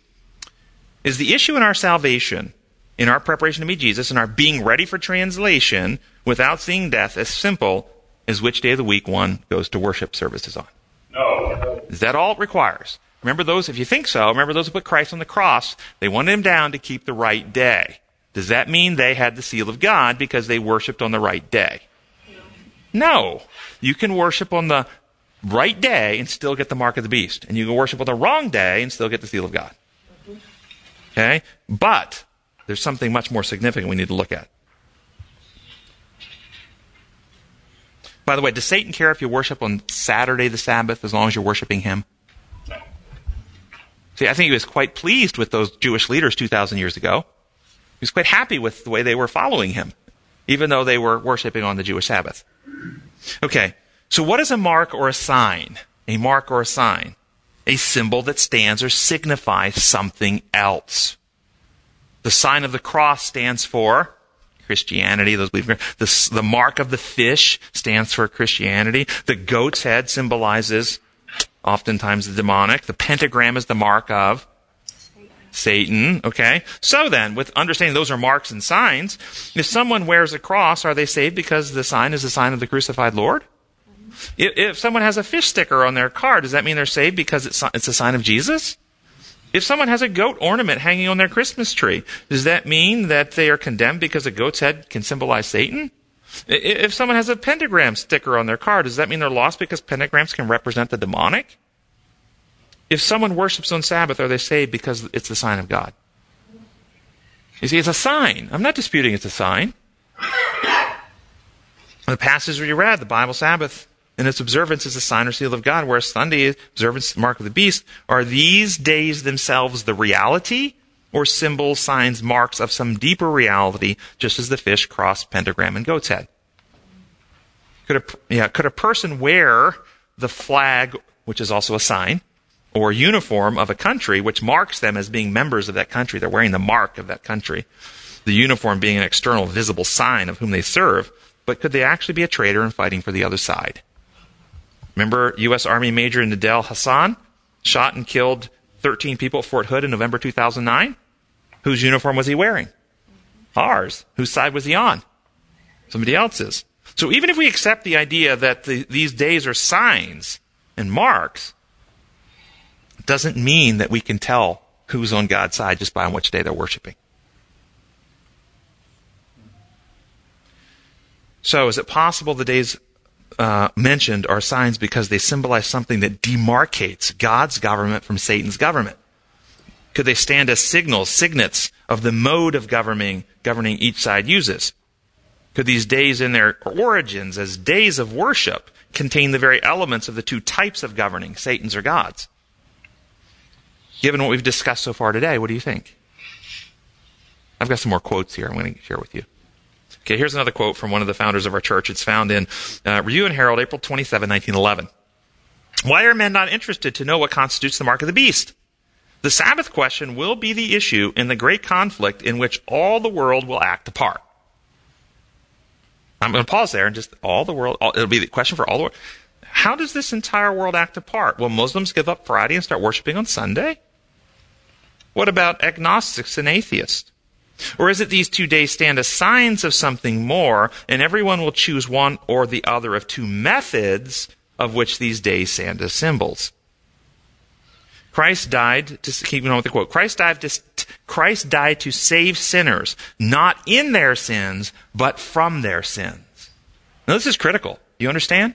Is the issue in our salvation, in our preparation to meet Jesus, and our being ready for translation without seeing death as simple as which day of the week one goes to worship services on? No. Is that all it requires? Remember those, if you think so, remember those who put Christ on the cross, they wanted him down to keep the right day. Does that mean they had the seal of God because they worshiped on the right day? No. You can worship on the right day and still get the mark of the beast. And you can worship on the wrong day and still get the seal of God. Okay? But there's something much more significant we need to look at. By the way, does Satan care if you worship on Saturday the Sabbath as long as you're worshiping him? See, I think he was quite pleased with those Jewish leaders 2,000 years ago was quite happy with the way they were following him, even though they were worshiping on the Jewish Sabbath. Okay, so what is a mark or a sign? A mark or a sign? A symbol that stands or signifies something else. The sign of the cross stands for Christianity. Those the, the mark of the fish stands for Christianity. The goat's head symbolizes oftentimes the demonic. The pentagram is the mark of Satan. Okay? So then, with understanding those are marks and signs, if someone wears a cross, are they saved because the sign is the sign of the crucified Lord? If, if someone has a fish sticker on their car, does that mean they're saved because it's, it's a sign of Jesus? If someone has a goat ornament hanging on their Christmas tree, does that mean that they are condemned because a goat's head can symbolize Satan? If someone has a pentagram sticker on their car, does that mean they're lost because pentagrams can represent the demonic? If someone worships on Sabbath, are they saved because it's the sign of God? You see, it's a sign. I'm not disputing it's a sign. The passage we read, the Bible Sabbath, and its observance is a sign or seal of God, whereas Sunday observance, mark of the beast, are these days themselves the reality or symbols, signs, marks of some deeper reality, just as the fish, cross, pentagram, and goat's head? Could a, yeah, could a person wear the flag, which is also a sign, or uniform of a country, which marks them as being members of that country. They're wearing the mark of that country. The uniform being an external visible sign of whom they serve. But could they actually be a traitor and fighting for the other side? Remember U.S. Army Major Nidal Hasan shot and killed 13 people at Fort Hood in November 2009? Whose uniform was he wearing? Ours. Whose side was he on? Somebody else's. So even if we accept the idea that the, these days are signs and marks, doesn't mean that we can tell who's on God's side just by on which day they're worshiping. So is it possible the days uh, mentioned are signs because they symbolize something that demarcates God's government from Satan's government? Could they stand as signals, signets of the mode of governing, governing each side uses? Could these days in their origins as days of worship contain the very elements of the two types of governing, Satan's or God's? Given what we've discussed so far today, what do you think? I've got some more quotes here I'm going to share with you. Okay, here's another quote from one of the founders of our church. It's found in uh, Review and Herald, April 27, 1911. Why are men not interested to know what constitutes the mark of the beast? The Sabbath question will be the issue in the great conflict in which all the world will act a part. I'm going to pause there and just all the world, all, it'll be the question for all the world. How does this entire world act apart? Will Muslims give up Friday and start worshiping on Sunday? What about agnostics and atheists? Or is it these two days stand as signs of something more, and everyone will choose one or the other of two methods of which these days stand as symbols? Christ died to keep on with the quote. Christ died to Christ died to save sinners, not in their sins, but from their sins. Now this is critical. Do You understand?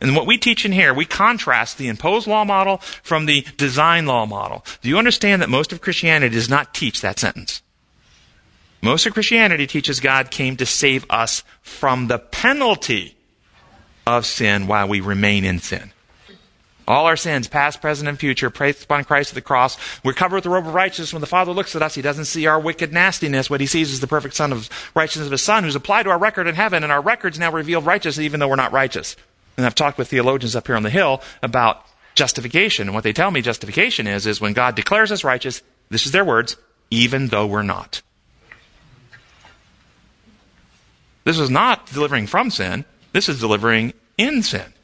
And what we teach in here, we contrast the imposed law model from the design law model. Do you understand that most of Christianity does not teach that sentence? Most of Christianity teaches God came to save us from the penalty of sin while we remain in sin. All our sins, past, present, and future, placed upon Christ at the cross. We're covered with the robe of righteousness. When the Father looks at us, He doesn't see our wicked nastiness. What He sees is the perfect Son of righteousness of His Son, who's applied to our record in heaven, and our records now reveal righteousness, even though we're not righteous. And I've talked with theologians up here on the hill about justification. And what they tell me justification is, is when God declares us righteous, this is their words, even though we're not. This is not delivering from sin. This is delivering in sin.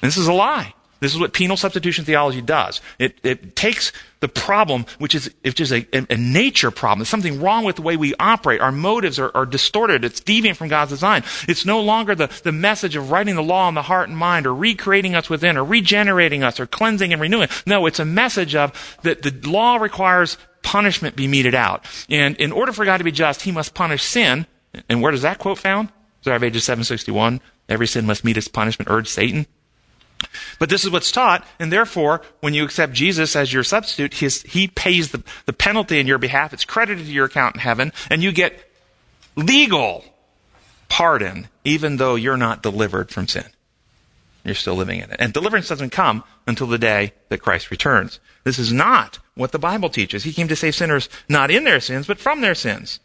This is a lie. This is what penal substitution theology does. It, it takes the problem, which is, which is a, a, nature problem. There's something wrong with the way we operate. Our motives are, are distorted. It's deviant from God's design. It's no longer the, the message of writing the law on the heart and mind or recreating us within or regenerating us or cleansing and renewing. No, it's a message of that the law requires punishment be meted out. And in order for God to be just, he must punish sin. And where does that quote found? Ages 761. Every sin must meet its punishment, urge Satan. But this is what's taught, and therefore, when you accept Jesus as your substitute, his, he pays the, the penalty in your behalf. It's credited to your account in heaven, and you get legal pardon, even though you're not delivered from sin. You're still living in it. And deliverance doesn't come until the day that Christ returns. This is not what the Bible teaches. He came to save sinners not in their sins, but from their sins.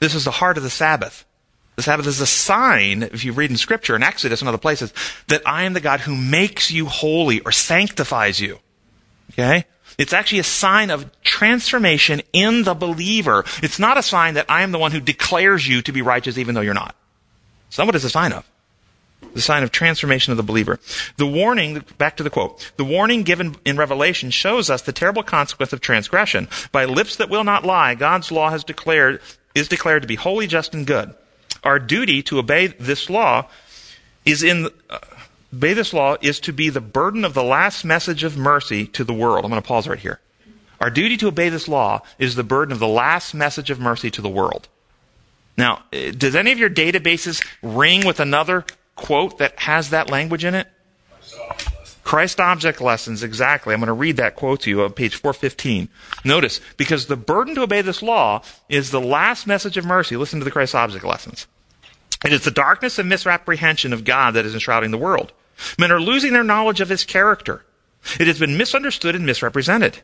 This is the heart of the Sabbath. The Sabbath is a sign, if you read in Scripture, in Exodus and other places, that I am the God who makes you holy or sanctifies you. Okay? It's actually a sign of transformation in the believer. It's not a sign that I am the one who declares you to be righteous even though you're not. So what is a sign of. The sign of transformation of the believer. The warning, back to the quote, the warning given in Revelation shows us the terrible consequence of transgression. By lips that will not lie, God's law has declared, is declared to be holy, just, and good our duty to obey this law is in uh, obey this law is to be the burden of the last message of mercy to the world. I'm going to pause right here. Our duty to obey this law is the burden of the last message of mercy to the world. Now, uh, does any of your databases ring with another quote that has that language in it? Christ object lessons, exactly. I'm going to read that quote to you on page 415. Notice, because the burden to obey this law is the last message of mercy. Listen to the Christ object lessons. It is the darkness and misapprehension of God that is enshrouding the world. Men are losing their knowledge of his character. It has been misunderstood and misrepresented.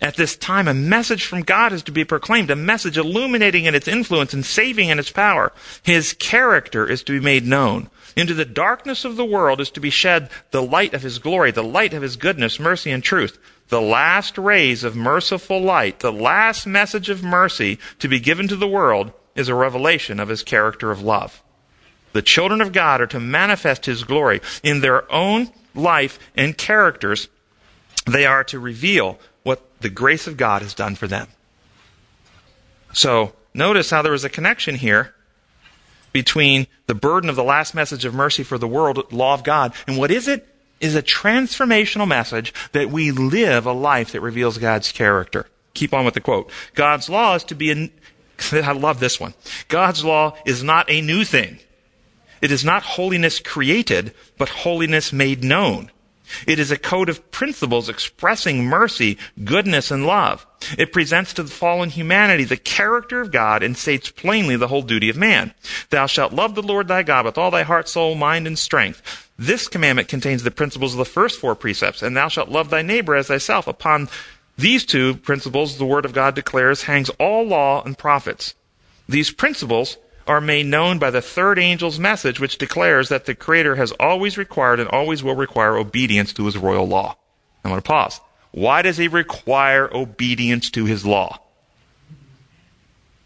At this time, a message from God is to be proclaimed, a message illuminating in its influence and saving in its power. His character is to be made known. Into the darkness of the world is to be shed the light of his glory, the light of his goodness, mercy, and truth. The last rays of merciful light, the last message of mercy to be given to the world is a revelation of his character of love. The children of God are to manifest his glory in their own life and characters. They are to reveal what the grace of God has done for them. So, notice how there is a connection here between the burden of the last message of mercy for the world, law of God, and what is it? Is a transformational message that we live a life that reveals God's character. Keep on with the quote. God's law is to be an, I love this one. God's law is not a new thing. It is not holiness created, but holiness made known. It is a code of principles expressing mercy, goodness, and love. It presents to the fallen humanity the character of God and states plainly the whole duty of man. Thou shalt love the Lord thy God with all thy heart, soul, mind, and strength. This commandment contains the principles of the first four precepts, and thou shalt love thy neighbor as thyself. Upon these two principles, the Word of God declares, hangs all law and prophets. These principles are made known by the third angel's message, which declares that the Creator has always required and always will require obedience to his royal law. I'm going to pause. Why does he require obedience to his law?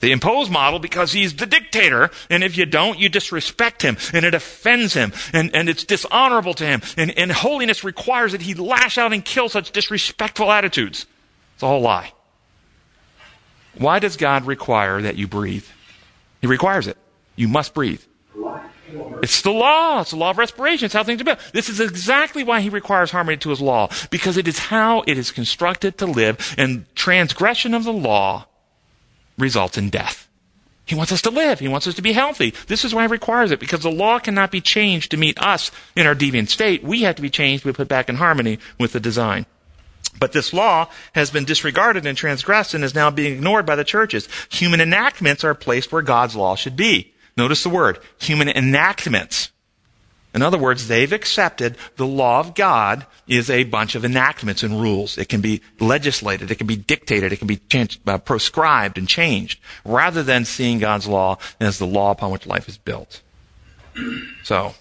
The imposed model because he's the dictator, and if you don't, you disrespect him, and it offends him, and, and it's dishonorable to him, and, and holiness requires that he lash out and kill such disrespectful attitudes. It's a whole lie. Why does God require that you breathe? He requires it. You must breathe. It's the law. It's the law of respiration. It's how things are built. This is exactly why he requires harmony to his law, because it is how it is constructed to live, and transgression of the law results in death. He wants us to live. He wants us to be healthy. This is why he requires it, because the law cannot be changed to meet us in our deviant state. We have to be changed be put back in harmony with the design. But this law has been disregarded and transgressed and is now being ignored by the churches. Human enactments are placed where God's law should be. Notice the word, human enactments. In other words, they've accepted the law of God is a bunch of enactments and rules. It can be legislated, it can be dictated, it can be changed, uh, proscribed and changed, rather than seeing God's law as the law upon which life is built. So,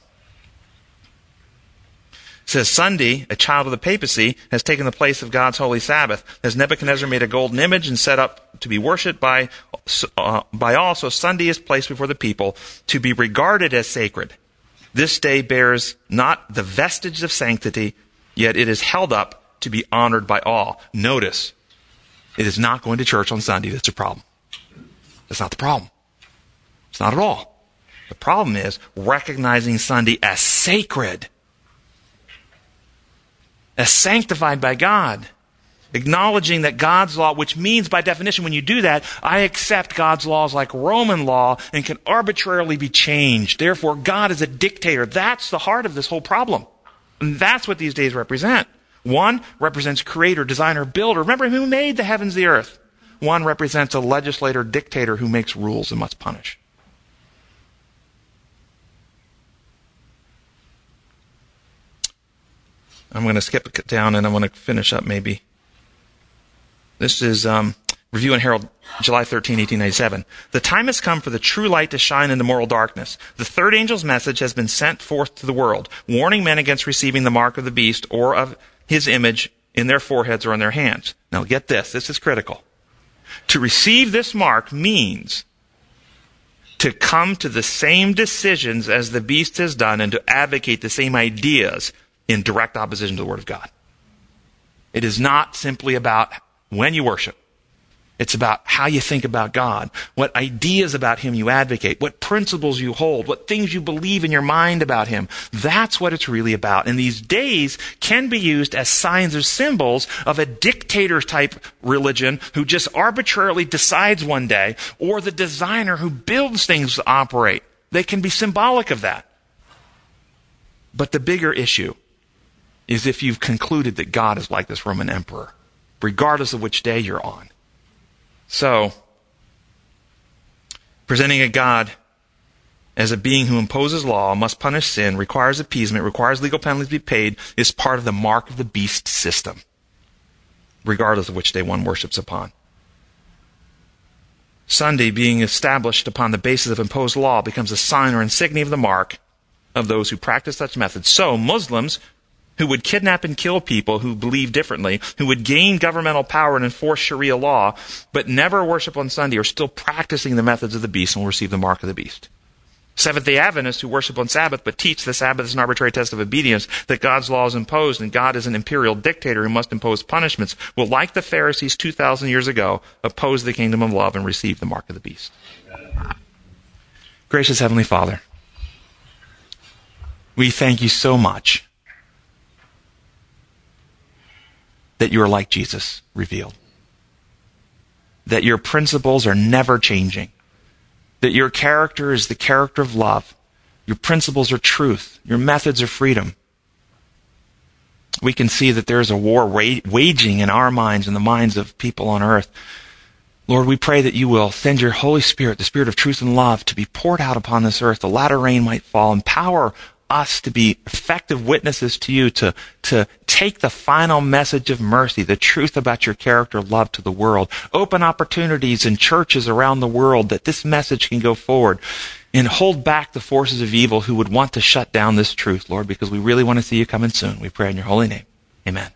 says Sunday, a child of the papacy, has taken the place of God's holy Sabbath. As Nebuchadnezzar made a golden image and set up to be worshipped by, uh, by all, so Sunday is placed before the people to be regarded as sacred. This day bears not the vestige of sanctity, yet it is held up to be honored by all. Notice, it is not going to church on Sunday that's a problem. That's not the problem. It's not at all. The problem is recognizing Sunday as sacred as sanctified by God. Acknowledging that God's law, which means by definition, when you do that, I accept God's laws like Roman law and can arbitrarily be changed. Therefore, God is a dictator. That's the heart of this whole problem. And that's what these days represent. One represents creator, designer, builder. Remember who made the heavens, the earth. One represents a legislator, dictator who makes rules and must punish. I'm going to skip it down and I want to finish up maybe. This is um, Review and Herald, July 13, 1897. The time has come for the true light to shine into moral darkness. The third angel's message has been sent forth to the world, warning men against receiving the mark of the beast or of his image in their foreheads or in their hands. Now get this, this is critical. To receive this mark means to come to the same decisions as the beast has done and to advocate the same ideas in direct opposition to the Word of God. It is not simply about when you worship. It's about how you think about God, what ideas about Him you advocate, what principles you hold, what things you believe in your mind about Him. That's what it's really about. And these days can be used as signs or symbols of a dictator type religion who just arbitrarily decides one day, or the designer who builds things to operate. They can be symbolic of that. But the bigger issue is if you've concluded that God is like this Roman emperor, regardless of which day you're on. So, presenting a God as a being who imposes law, must punish sin, requires appeasement, requires legal penalties to be paid, is part of the mark of the beast system, regardless of which day one worships upon. Sunday, being established upon the basis of imposed law, becomes a sign or insignia of the mark of those who practice such methods. So, Muslims who would kidnap and kill people who believe differently, who would gain governmental power and enforce Sharia law, but never worship on Sunday, are still practicing the methods of the beast and will receive the mark of the beast. Seventh day Adventists who worship on Sabbath but teach the Sabbath is an arbitrary test of obedience, that God's law is imposed and God is an imperial dictator who must impose punishments, will, like the Pharisees 2,000 years ago, oppose the kingdom of love and receive the mark of the beast. Gracious Heavenly Father, we thank you so much that you are like Jesus revealed. That your principles are never changing. That your character is the character of love. Your principles are truth. Your methods are freedom. We can see that there is a war waging in our minds and the minds of people on earth. Lord, we pray that you will send your Holy Spirit, the Spirit of truth and love, to be poured out upon this earth. The latter rain might fall. Empower us to be effective witnesses to you, to, to take the final message of mercy, the truth about your character, love to the world. Open opportunities in churches around the world that this message can go forward and hold back the forces of evil who would want to shut down this truth, Lord, because we really want to see you coming soon. We pray in your holy name. Amen.